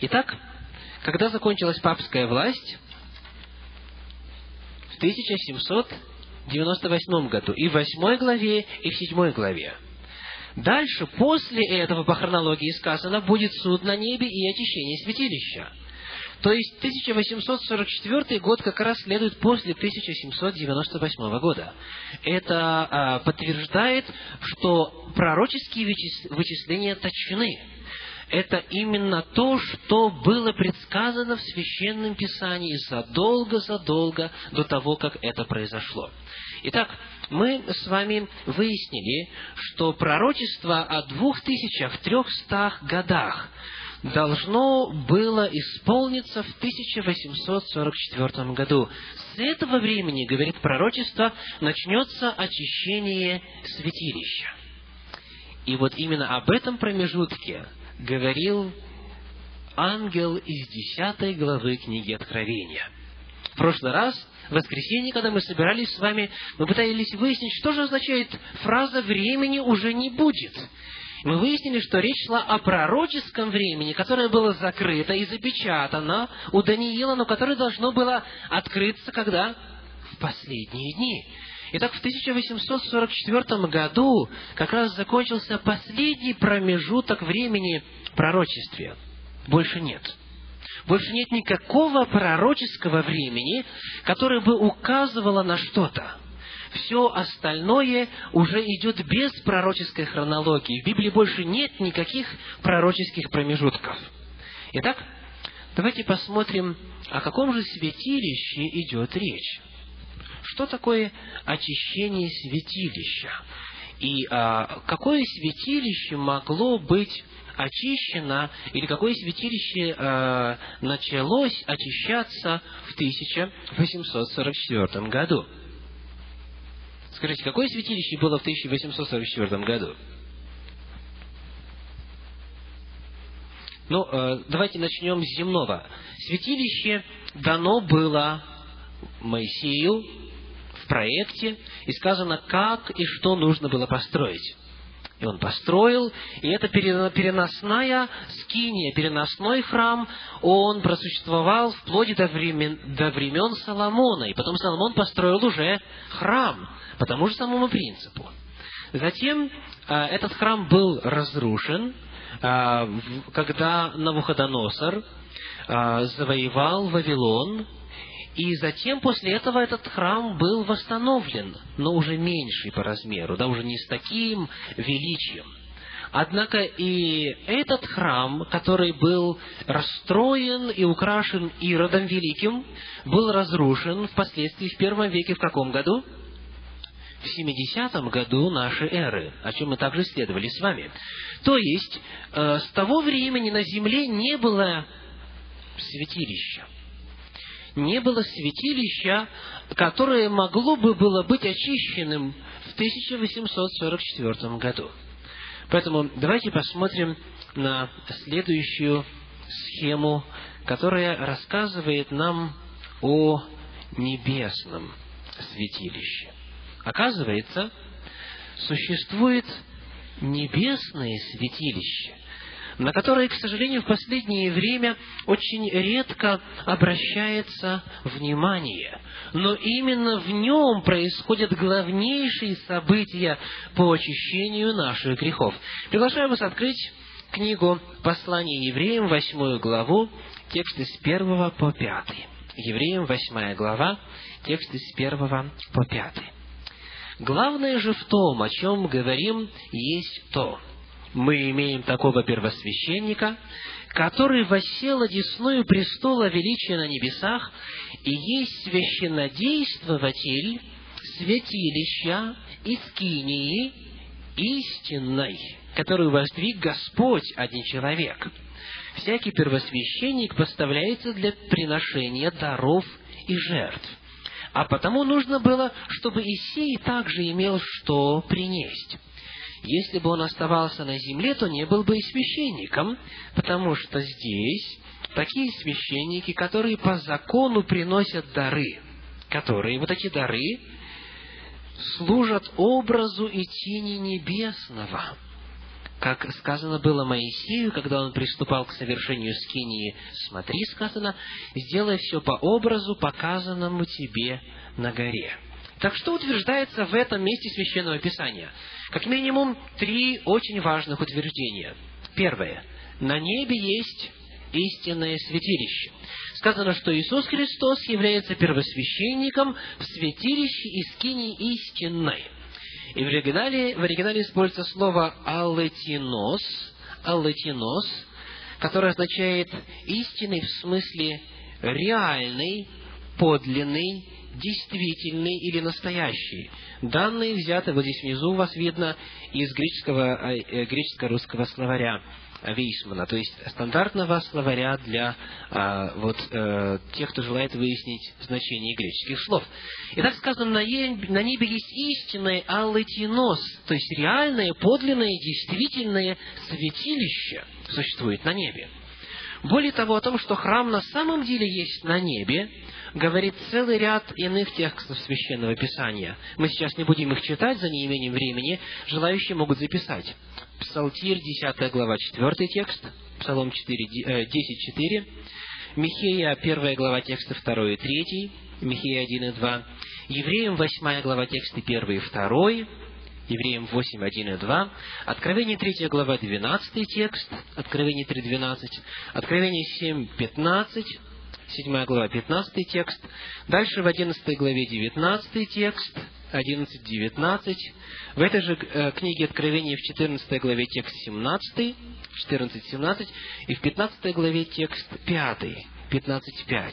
Итак, когда закончилась папская власть? В 1798 году. И в 8 главе, и в 7 главе. Дальше, после этого, по хронологии сказано, будет суд на небе и очищение святилища. То есть 1844 год как раз следует после 1798 года. Это а, подтверждает, что пророческие вычисления точны. Это именно то, что было предсказано в Священном Писании задолго-задолго до того, как это произошло. Итак, мы с вами выяснили, что пророчество о двух тысячах трехстах годах должно было исполниться в 1844 году. С этого времени, говорит пророчество, начнется очищение святилища. И вот именно об этом промежутке говорил ангел из 10 главы книги Откровения. В прошлый раз, в воскресенье, когда мы собирались с вами, мы пытались выяснить, что же означает фраза «времени уже не будет» мы выяснили, что речь шла о пророческом времени, которое было закрыто и запечатано у Даниила, но которое должно было открыться когда? В последние дни. Итак, в 1844 году как раз закончился последний промежуток времени в пророчестве. Больше нет. Больше нет никакого пророческого времени, которое бы указывало на что-то. Все остальное уже идет без пророческой хронологии. В Библии больше нет никаких пророческих промежутков. Итак, давайте посмотрим, о каком же святилище идет речь. Что такое очищение святилища? И а, какое святилище могло быть очищено, или какое святилище э, началось очищаться в 1844 году? Скажите, какое святилище было в 1844 году? Ну, э, давайте начнем с земного. Святилище дано было Моисею в проекте, и сказано, как и что нужно было построить. И он построил, и это переносная скиния, переносной храм, он просуществовал вплоть до времен, до времен Соломона. И потом Соломон построил уже храм по тому же самому принципу. Затем э, этот храм был разрушен, э, когда Навуходоносор э, завоевал Вавилон, и затем после этого этот храм был восстановлен, но уже меньший по размеру, да, уже не с таким величием. Однако и этот храм, который был расстроен и украшен Иродом Великим, был разрушен впоследствии в первом веке в каком году? В 70 году нашей эры, о чем мы также исследовали с вами. То есть, э, с того времени на земле не было святилища не было святилища, которое могло бы было быть очищенным в 1844 году. Поэтому давайте посмотрим на следующую схему, которая рассказывает нам о небесном святилище. Оказывается, существует небесное святилище, на которые, к сожалению, в последнее время очень редко обращается внимание. Но именно в нем происходят главнейшие события по очищению наших грехов. Приглашаю вас открыть книгу «Послание евреям», восьмую главу, тексты с первого по пятый. Евреям, восьмая глава, тексты с первого по пятый. Главное же в том, о чем говорим, есть то – мы имеем такого первосвященника, который воссел одесную престола величия на небесах и есть священнодействователь святилища и скинии истинной, которую воздвиг Господь, один человек. Всякий первосвященник поставляется для приношения даров и жертв. А потому нужно было, чтобы Исей также имел что принести. Если бы он оставался на земле, то не был бы и священником, потому что здесь такие священники, которые по закону приносят дары, которые, вот эти дары, служат образу и тени небесного. Как сказано было Моисею, когда он приступал к совершению скинии, смотри, сказано, сделай все по образу, показанному тебе на горе. Так что утверждается в этом месте Священного Писания? Как минимум три очень важных утверждения. Первое. На небе есть истинное святилище. Сказано, что Иисус Христос является первосвященником в святилище и скине истинной. И в оригинале, в оригинале используется слово «аллетинос», «аллетинос», которое означает истинный в смысле реальный, подлинный, действительный или настоящий. Данные взяты, вот здесь внизу у вас видно, из греческого, э, греческо-русского словаря Вейсмана, то есть стандартного словаря для а, вот, э, тех, кто желает выяснить значение греческих слов. И так сказано, на небе, на небе есть истинное аллетинос, то есть реальное, подлинное, действительное святилище существует на небе. Более того, о том, что храм на самом деле есть на небе, говорит целый ряд иных текстов Священного Писания. Мы сейчас не будем их читать за неимением времени, желающие могут записать. Псалтирь, 10 глава, 4 текст, Псалом 4, 10, 4, Михея, 1 глава, тексты 2 и 3, Михея 1 и 2, Евреям, 8 глава, тексты 1 и 2, Евреям 8, 1 и 2, Откровение 3 глава, 12 текст, Откровение 3, 12, Откровение 7, 15, 7 глава, 15 текст. Дальше в 11 главе 19 текст, 11-19. В этой же э, книге Откровения в 14 главе текст 17, 14-17. И в 15 главе текст 5, 15-5.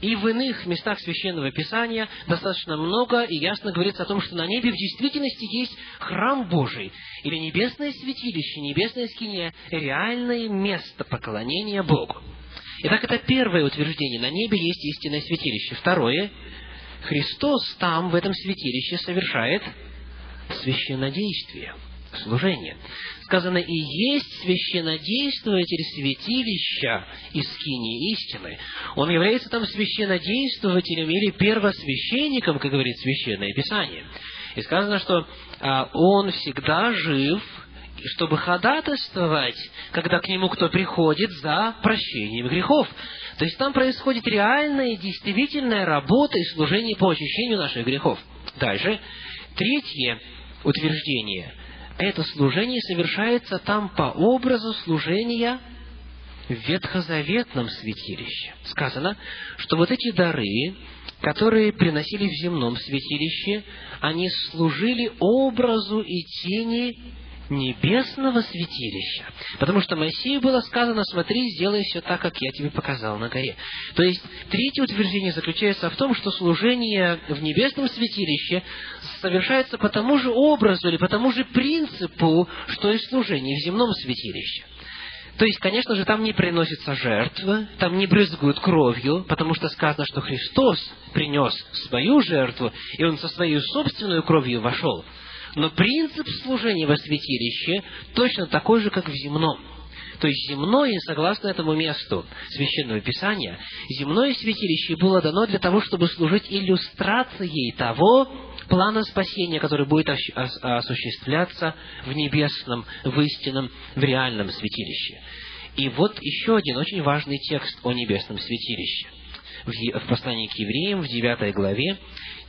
И в иных местах Священного Писания достаточно много и ясно говорится о том, что на небе в действительности есть храм Божий, или небесное святилище, небесная скиния, реальное место поклонения Богу. Итак, это первое утверждение. На небе есть истинное святилище. Второе. Христос там, в этом святилище, совершает священнодействие, служение. Сказано, и есть священнодействователь святилища из скинии истины. Он является там священодействователем или первосвященником, как говорит Священное Писание. И сказано, что а, он всегда жив, чтобы ходатайствовать, когда к нему кто приходит за прощением грехов. То есть там происходит реальная, действительная работа и служение по очищению наших грехов. Дальше. Третье утверждение. Это служение совершается там по образу служения в ветхозаветном святилище. Сказано, что вот эти дары, которые приносили в земном святилище, они служили образу и тени небесного святилища. Потому что Моисею было сказано, смотри, сделай все так, как я тебе показал на горе. То есть, третье утверждение заключается в том, что служение в небесном святилище совершается по тому же образу или по тому же принципу, что и служение в земном святилище. То есть, конечно же, там не приносится жертва, там не брызгают кровью, потому что сказано, что Христос принес свою жертву, и Он со своей собственной кровью вошел. Но принцип служения во святилище точно такой же, как в земном. То есть земное, согласно этому месту Священного Писания, земное святилище было дано для того, чтобы служить иллюстрацией того плана спасения, который будет осуществляться в небесном, в истинном, в реальном святилище. И вот еще один очень важный текст о небесном святилище. В послании к евреям, в 9 главе,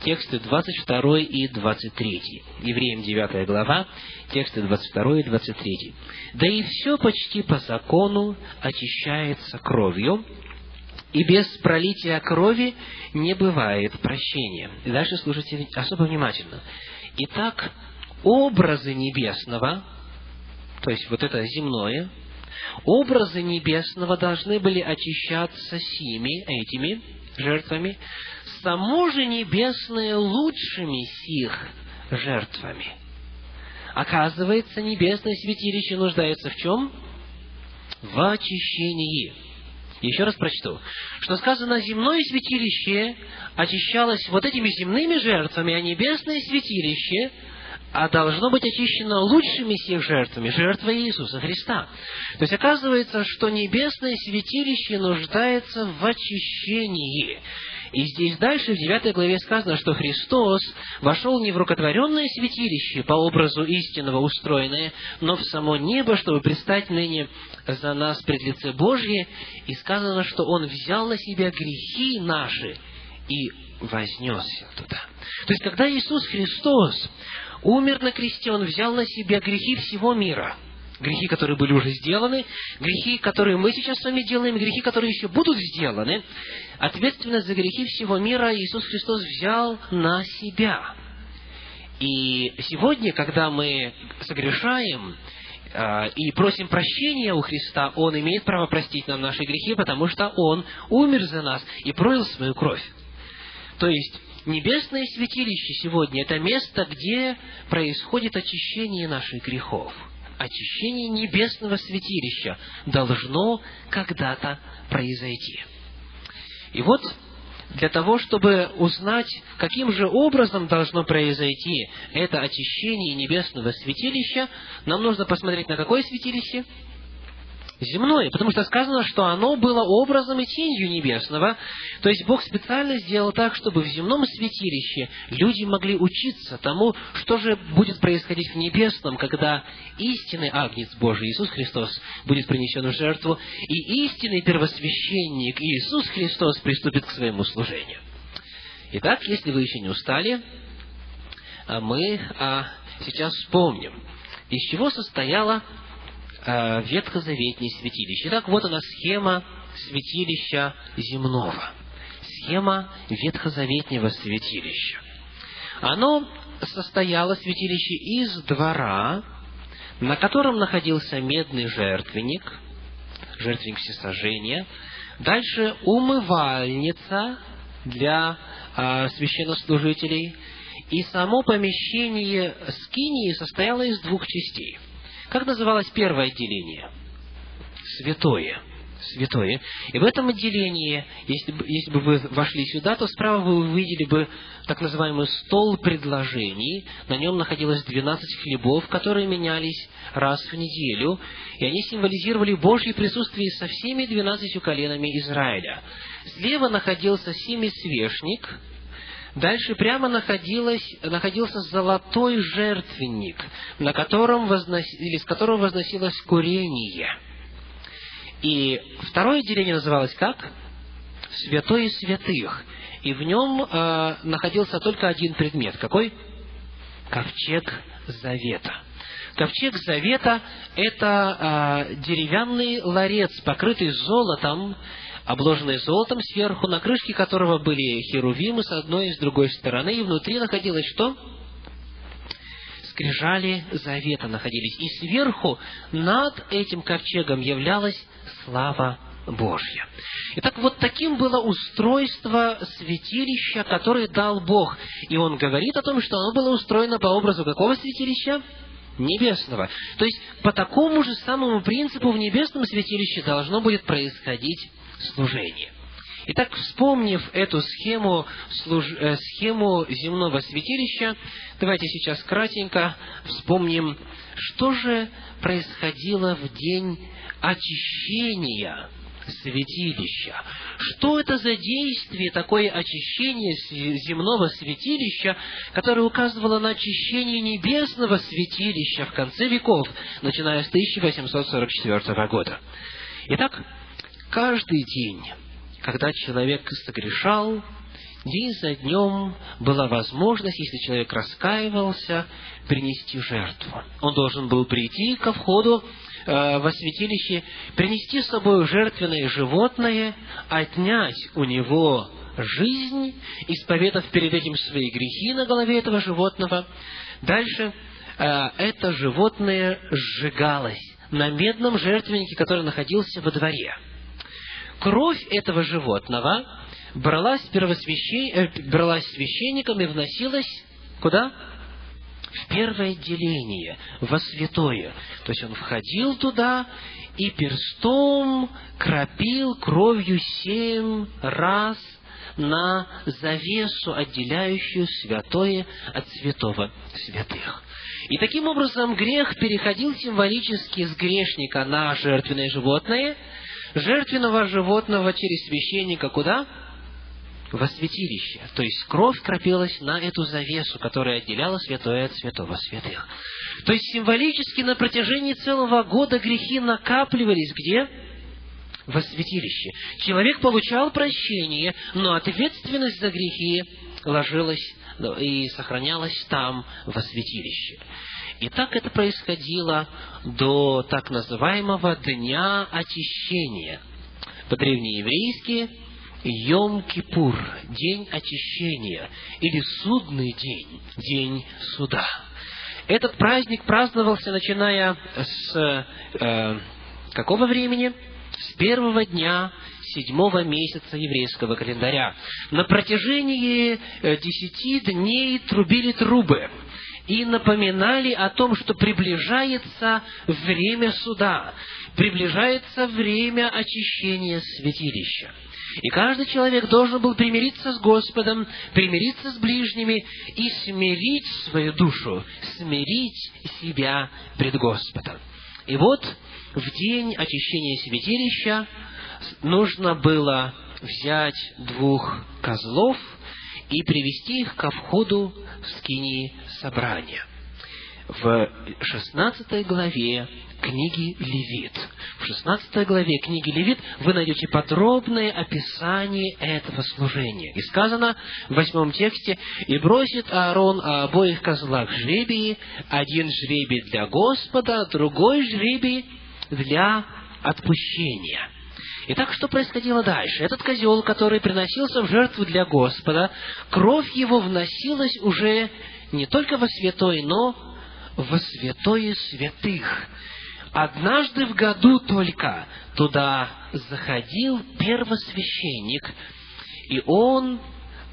тексты 22 и 23. Евреям 9 глава, тексты 22 и 23. «Да и все почти по закону очищается кровью, и без пролития крови не бывает прощения». И дальше слушайте особо внимательно. Итак, образы небесного, то есть вот это земное, образы небесного должны были очищаться сими, этими жертвами, само же небесное лучшими сих жертвами. Оказывается, небесное святилище нуждается в чем? В очищении. Еще раз прочту. Что сказано, земное святилище очищалось вот этими земными жертвами, а небесное святилище а должно быть очищено лучшими всех жертвами, жертвой Иисуса Христа. То есть оказывается, что небесное святилище нуждается в очищении. И здесь дальше, в 9 главе сказано, что Христос вошел не в рукотворенное святилище, по образу истинного устроенное, но в само небо, чтобы предстать ныне за нас пред лице Божье. И сказано, что Он взял на себя грехи наши и вознесся туда. То есть, когда Иисус Христос умер на кресте, Он взял на себя грехи всего мира – грехи, которые были уже сделаны, грехи, которые мы сейчас с вами делаем, грехи, которые еще будут сделаны, ответственность за грехи всего мира Иисус Христос взял на себя. И сегодня, когда мы согрешаем э, и просим прощения у Христа, Он имеет право простить нам наши грехи, потому что Он умер за нас и пролил свою кровь. То есть, небесное святилище сегодня – это место, где происходит очищение наших грехов – очищение небесного святилища должно когда-то произойти. И вот для того, чтобы узнать, каким же образом должно произойти это очищение небесного святилища, нам нужно посмотреть на какое святилище? Земное, потому что сказано, что оно было образом и тенью небесного. То есть Бог специально сделал так, чтобы в земном святилище люди могли учиться тому, что же будет происходить в небесном, когда истинный Агнец Божий, Иисус Христос, будет принесен в жертву, и истинный первосвященник Иисус Христос приступит к своему служению. Итак, если вы еще не устали, а мы а, сейчас вспомним, из чего состояла э, ветхозаветнее святилище. Итак, вот она схема святилища земного. Схема ветхозаветнего святилища. Оно состояло, святилище, из двора, на котором находился медный жертвенник, жертвенник всесожжения. Дальше умывальница для э, священнослужителей. И само помещение скинии состояло из двух частей. Как называлось первое отделение? Святое святое. И в этом отделении, если бы, если бы вы вошли сюда, то справа вы увидели бы так называемый стол предложений. На нем находилось 12 хлебов, которые менялись раз в неделю, и они символизировали Божье присутствие со всеми двенадцатью коленами Израиля. Слева находился семисвешник, Дальше прямо находилось, находился золотой жертвенник, на котором вознос, или с которого возносилось курение – и второе отделение называлось как? Святое святых. И в нем э, находился только один предмет. Какой? Ковчег Завета. Ковчег Завета – это э, деревянный ларец, покрытый золотом, обложенный золотом сверху, на крышке которого были херувимы с одной и с другой стороны, и внутри находилось что? Скрижали Завета находились. И сверху над этим ковчегом являлась слава Божья. Итак, вот таким было устройство святилища, которое дал Бог. И он говорит о том, что оно было устроено по образу какого святилища? Небесного. То есть, по такому же самому принципу в небесном святилище должно будет происходить служение. Итак, вспомнив эту схему, служ... э, схему земного святилища, давайте сейчас кратенько вспомним, что же происходило в день очищения святилища. Что это за действие, такое очищение земного святилища, которое указывало на очищение небесного святилища в конце веков, начиная с 1844 года? Итак, каждый день, когда человек согрешал, день за днем была возможность, если человек раскаивался, принести жертву. Он должен был прийти ко входу э, во святилище, принести с собой жертвенное животное, отнять у него жизнь, исповедав перед этим свои грехи на голове этого животного. Дальше э, это животное сжигалось на медном жертвеннике, который находился во дворе. Кровь этого животного бралась, первосвящен... э, бралась священником и вносилась куда? в первое деление, во святое. То есть он входил туда и перстом кропил кровью семь раз на завесу, отделяющую святое от святого святых. И таким образом грех переходил символически с грешника на жертвенное животное, жертвенного животного через священника куда? во святилище. То есть кровь кропилась на эту завесу, которая отделяла святое от святого святых. То есть символически на протяжении целого года грехи накапливались где? Во святилище. Человек получал прощение, но ответственность за грехи ложилась и сохранялась там, во святилище. И так это происходило до так называемого Дня Очищения. По-древнееврейски Йом-Кипур, день очищения, или судный день, день суда. Этот праздник праздновался, начиная с э, какого времени? С первого дня седьмого месяца еврейского календаря. На протяжении э, десяти дней трубили трубы и напоминали о том, что приближается время суда, приближается время очищения святилища. И каждый человек должен был примириться с Господом, примириться с ближними и смирить свою душу, смирить себя пред Господом. И вот в день очищения святилища нужно было взять двух козлов и привести их ко входу в скинии собрания. В 16 главе книги Левит. В 16 главе книги Левит вы найдете подробное описание этого служения. И сказано в восьмом тексте, «И бросит Аарон о обоих козлах жребии, один жребий для Господа, другой жребий для отпущения». Итак, что происходило дальше? Этот козел, который приносился в жертву для Господа, кровь его вносилась уже не только во святой, но во святое святых, однажды в году только туда заходил первосвященник, и он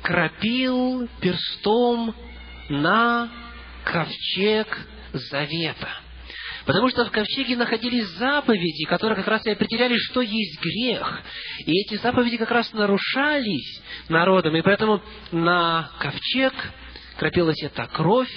крапил перстом на ковчег завета. Потому что в ковчеге находились заповеди, которые как раз и определяли, что есть грех. И эти заповеди как раз нарушались народом, и поэтому на ковчег крапилась эта кровь,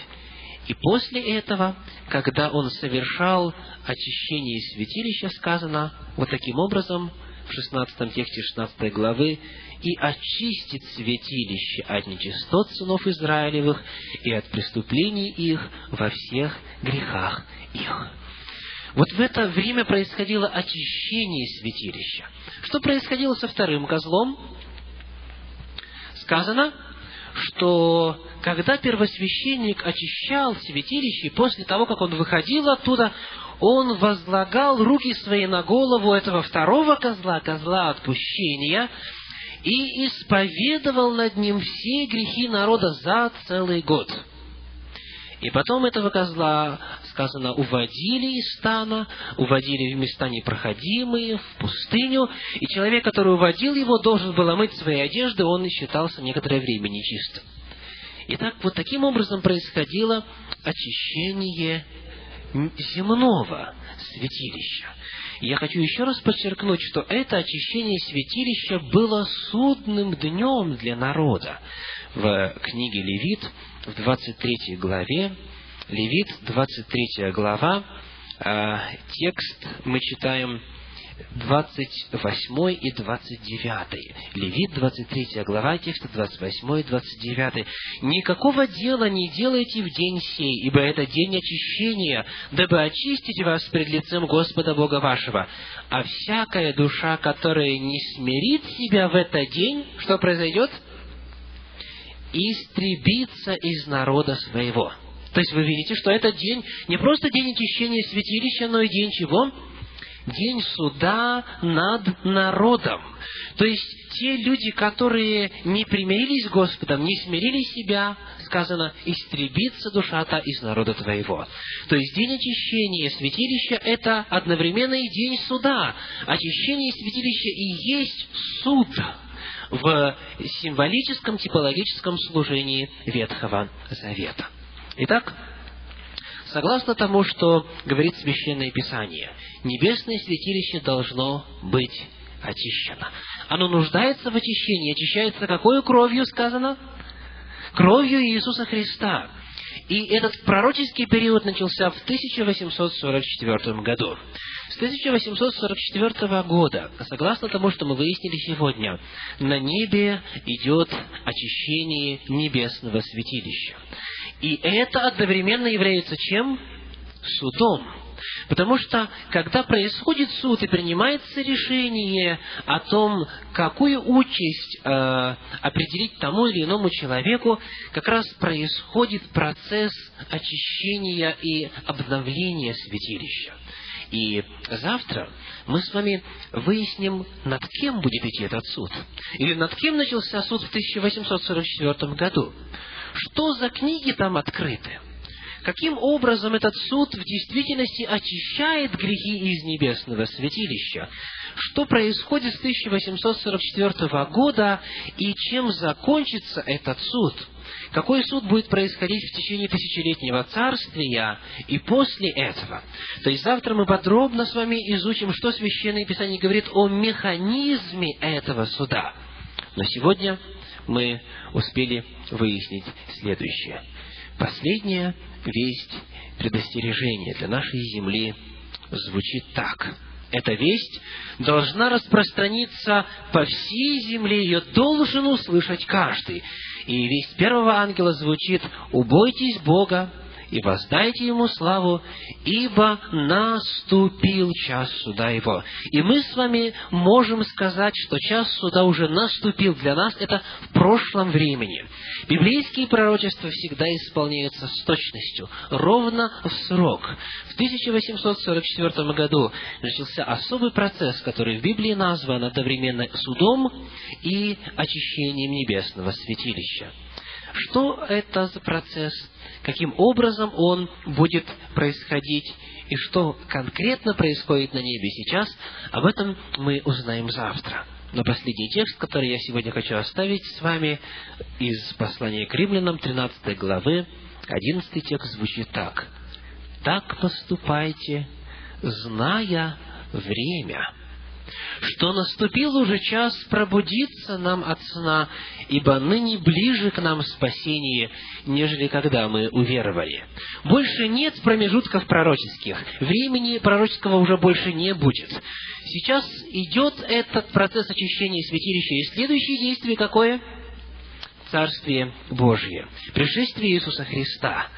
и после этого, когда он совершал очищение святилища, сказано вот таким образом, в 16 тексте 16 главы, «И очистит святилище от нечистот сынов Израилевых и от преступлений их во всех грехах их». Вот в это время происходило очищение святилища. Что происходило со вторым козлом? Сказано, что когда первосвященник очищал святилище, после того, как он выходил оттуда, он возлагал руки свои на голову этого второго козла, козла отпущения, и исповедовал над ним все грехи народа за целый год. И потом этого козла, сказано, уводили из стана, уводили в места непроходимые, в пустыню, и человек, который уводил его, должен был омыть свои одежды, он считался некоторое время нечистым. Итак, вот таким образом происходило очищение земного святилища. Я хочу еще раз подчеркнуть, что это очищение святилища было судным днем для народа. В книге Левит, в 23 главе, Левит, 23 глава, а, текст мы читаем 28 и 29. Левит, 23 глава, текста 28 и 29. «Никакого дела не делайте в день сей, ибо это день очищения, дабы очистить вас пред лицем Господа Бога вашего. А всякая душа, которая не смирит себя в этот день, что произойдет? Истребится из народа своего». То есть вы видите, что этот день не просто день очищения святилища, но и день чего? день суда над народом. То есть те люди, которые не примирились с Господом, не смирили себя, сказано, истребится душа-то из народа твоего. То есть день очищения святилища – это одновременно и день суда. Очищение святилища и есть суд в символическом, типологическом служении Ветхого Завета. Итак, Согласно тому, что говорит Священное Писание, небесное святилище должно быть очищено. Оно нуждается в очищении. Очищается какой кровью сказано? Кровью Иисуса Христа. И этот пророческий период начался в 1844 году. С 1844 года, согласно тому, что мы выяснили сегодня, на небе идет очищение небесного святилища. И это одновременно является чем? Судом. Потому что, когда происходит суд и принимается решение о том, какую участь э, определить тому или иному человеку, как раз происходит процесс очищения и обновления святилища. И завтра мы с вами выясним, над кем будет идти этот суд. Или над кем начался суд в 1844 году. Что за книги там открыты? Каким образом этот суд в действительности очищает грехи из небесного святилища? Что происходит с 1844 года и чем закончится этот суд? Какой суд будет происходить в течение тысячелетнего царствия и после этого? То есть завтра мы подробно с вами изучим, что Священное Писание говорит о механизме этого суда. Но сегодня мы успели выяснить следующее. Последняя весть предостережения для нашей земли звучит так. Эта весть должна распространиться по всей земле, ее должен услышать каждый. И весть первого ангела звучит «Убойтесь Бога, и воздайте ему славу, ибо наступил час суда его. И мы с вами можем сказать, что час суда уже наступил для нас, это в прошлом времени. Библейские пророчества всегда исполняются с точностью, ровно в срок. В 1844 году начался особый процесс, который в Библии назван одновременно судом и очищением небесного святилища. Что это за процесс, каким образом он будет происходить и что конкретно происходит на небе сейчас, об этом мы узнаем завтра. Но последний текст, который я сегодня хочу оставить с вами, из послания к римлянам 13 главы, 11 текст звучит так. «Так поступайте, зная время» что наступил уже час пробудиться нам от сна, ибо ныне ближе к нам спасение, нежели когда мы уверовали. Больше нет промежутков пророческих, времени пророческого уже больше не будет. Сейчас идет этот процесс очищения святилища, и следующее действие какое? Царствие Божье, пришествие Иисуса Христа.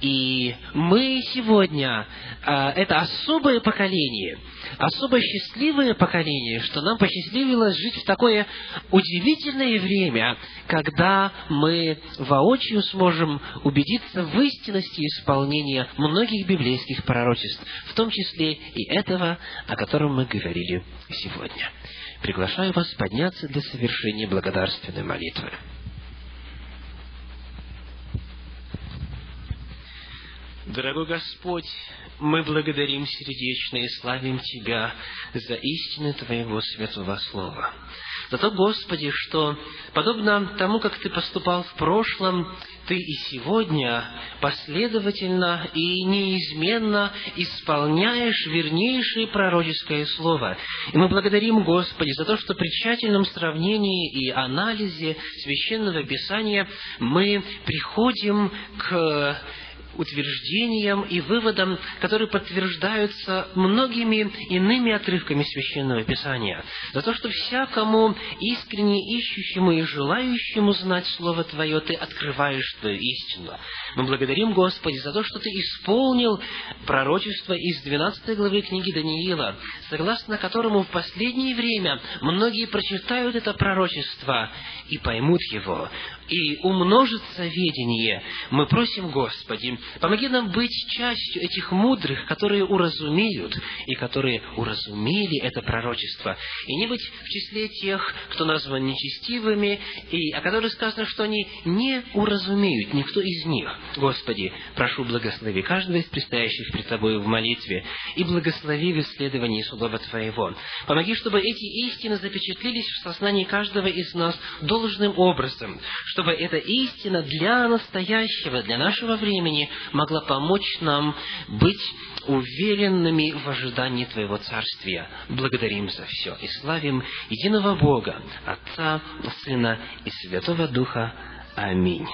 И мы сегодня, а, это особое поколение, особо счастливое поколение, что нам посчастливилось жить в такое удивительное время, когда мы воочию сможем убедиться в истинности исполнения многих библейских пророчеств, в том числе и этого, о котором мы говорили сегодня. Приглашаю вас подняться для совершения благодарственной молитвы. Дорогой Господь, мы благодарим сердечно и славим Тебя за истины Твоего святого Слова. За то, Господи, что, подобно тому, как Ты поступал в прошлом, Ты и сегодня последовательно и неизменно исполняешь вернейшее пророческое Слово. И мы благодарим, Господи, за то, что при тщательном сравнении и анализе Священного Писания мы приходим к утверждениям и выводам, которые подтверждаются многими иными отрывками Священного Писания. За то, что всякому искренне ищущему и желающему знать Слово Твое, Ты открываешь Твою истину. Мы благодарим, Господи, за то, что Ты исполнил пророчество из 12 главы книги Даниила, согласно которому в последнее время многие прочитают это пророчество и поймут его, и умножится ведение. Мы просим, Господи, помоги нам быть частью этих мудрых, которые уразумеют, и которые уразумели это пророчество, и не быть в числе тех, кто назван нечестивыми, и о которых сказано, что они не уразумеют, никто из них. Господи, прошу, благослови каждого из предстоящих пред Тобою в молитве, и благослови в исследовании Слова Твоего. Помоги, чтобы эти истины запечатлелись в сознании каждого из нас должным образом, чтобы эта истина для настоящего, для нашего времени могла помочь нам быть уверенными в ожидании Твоего Царствия. Благодарим за все и славим единого Бога, Отца, Сына и Святого Духа. Аминь.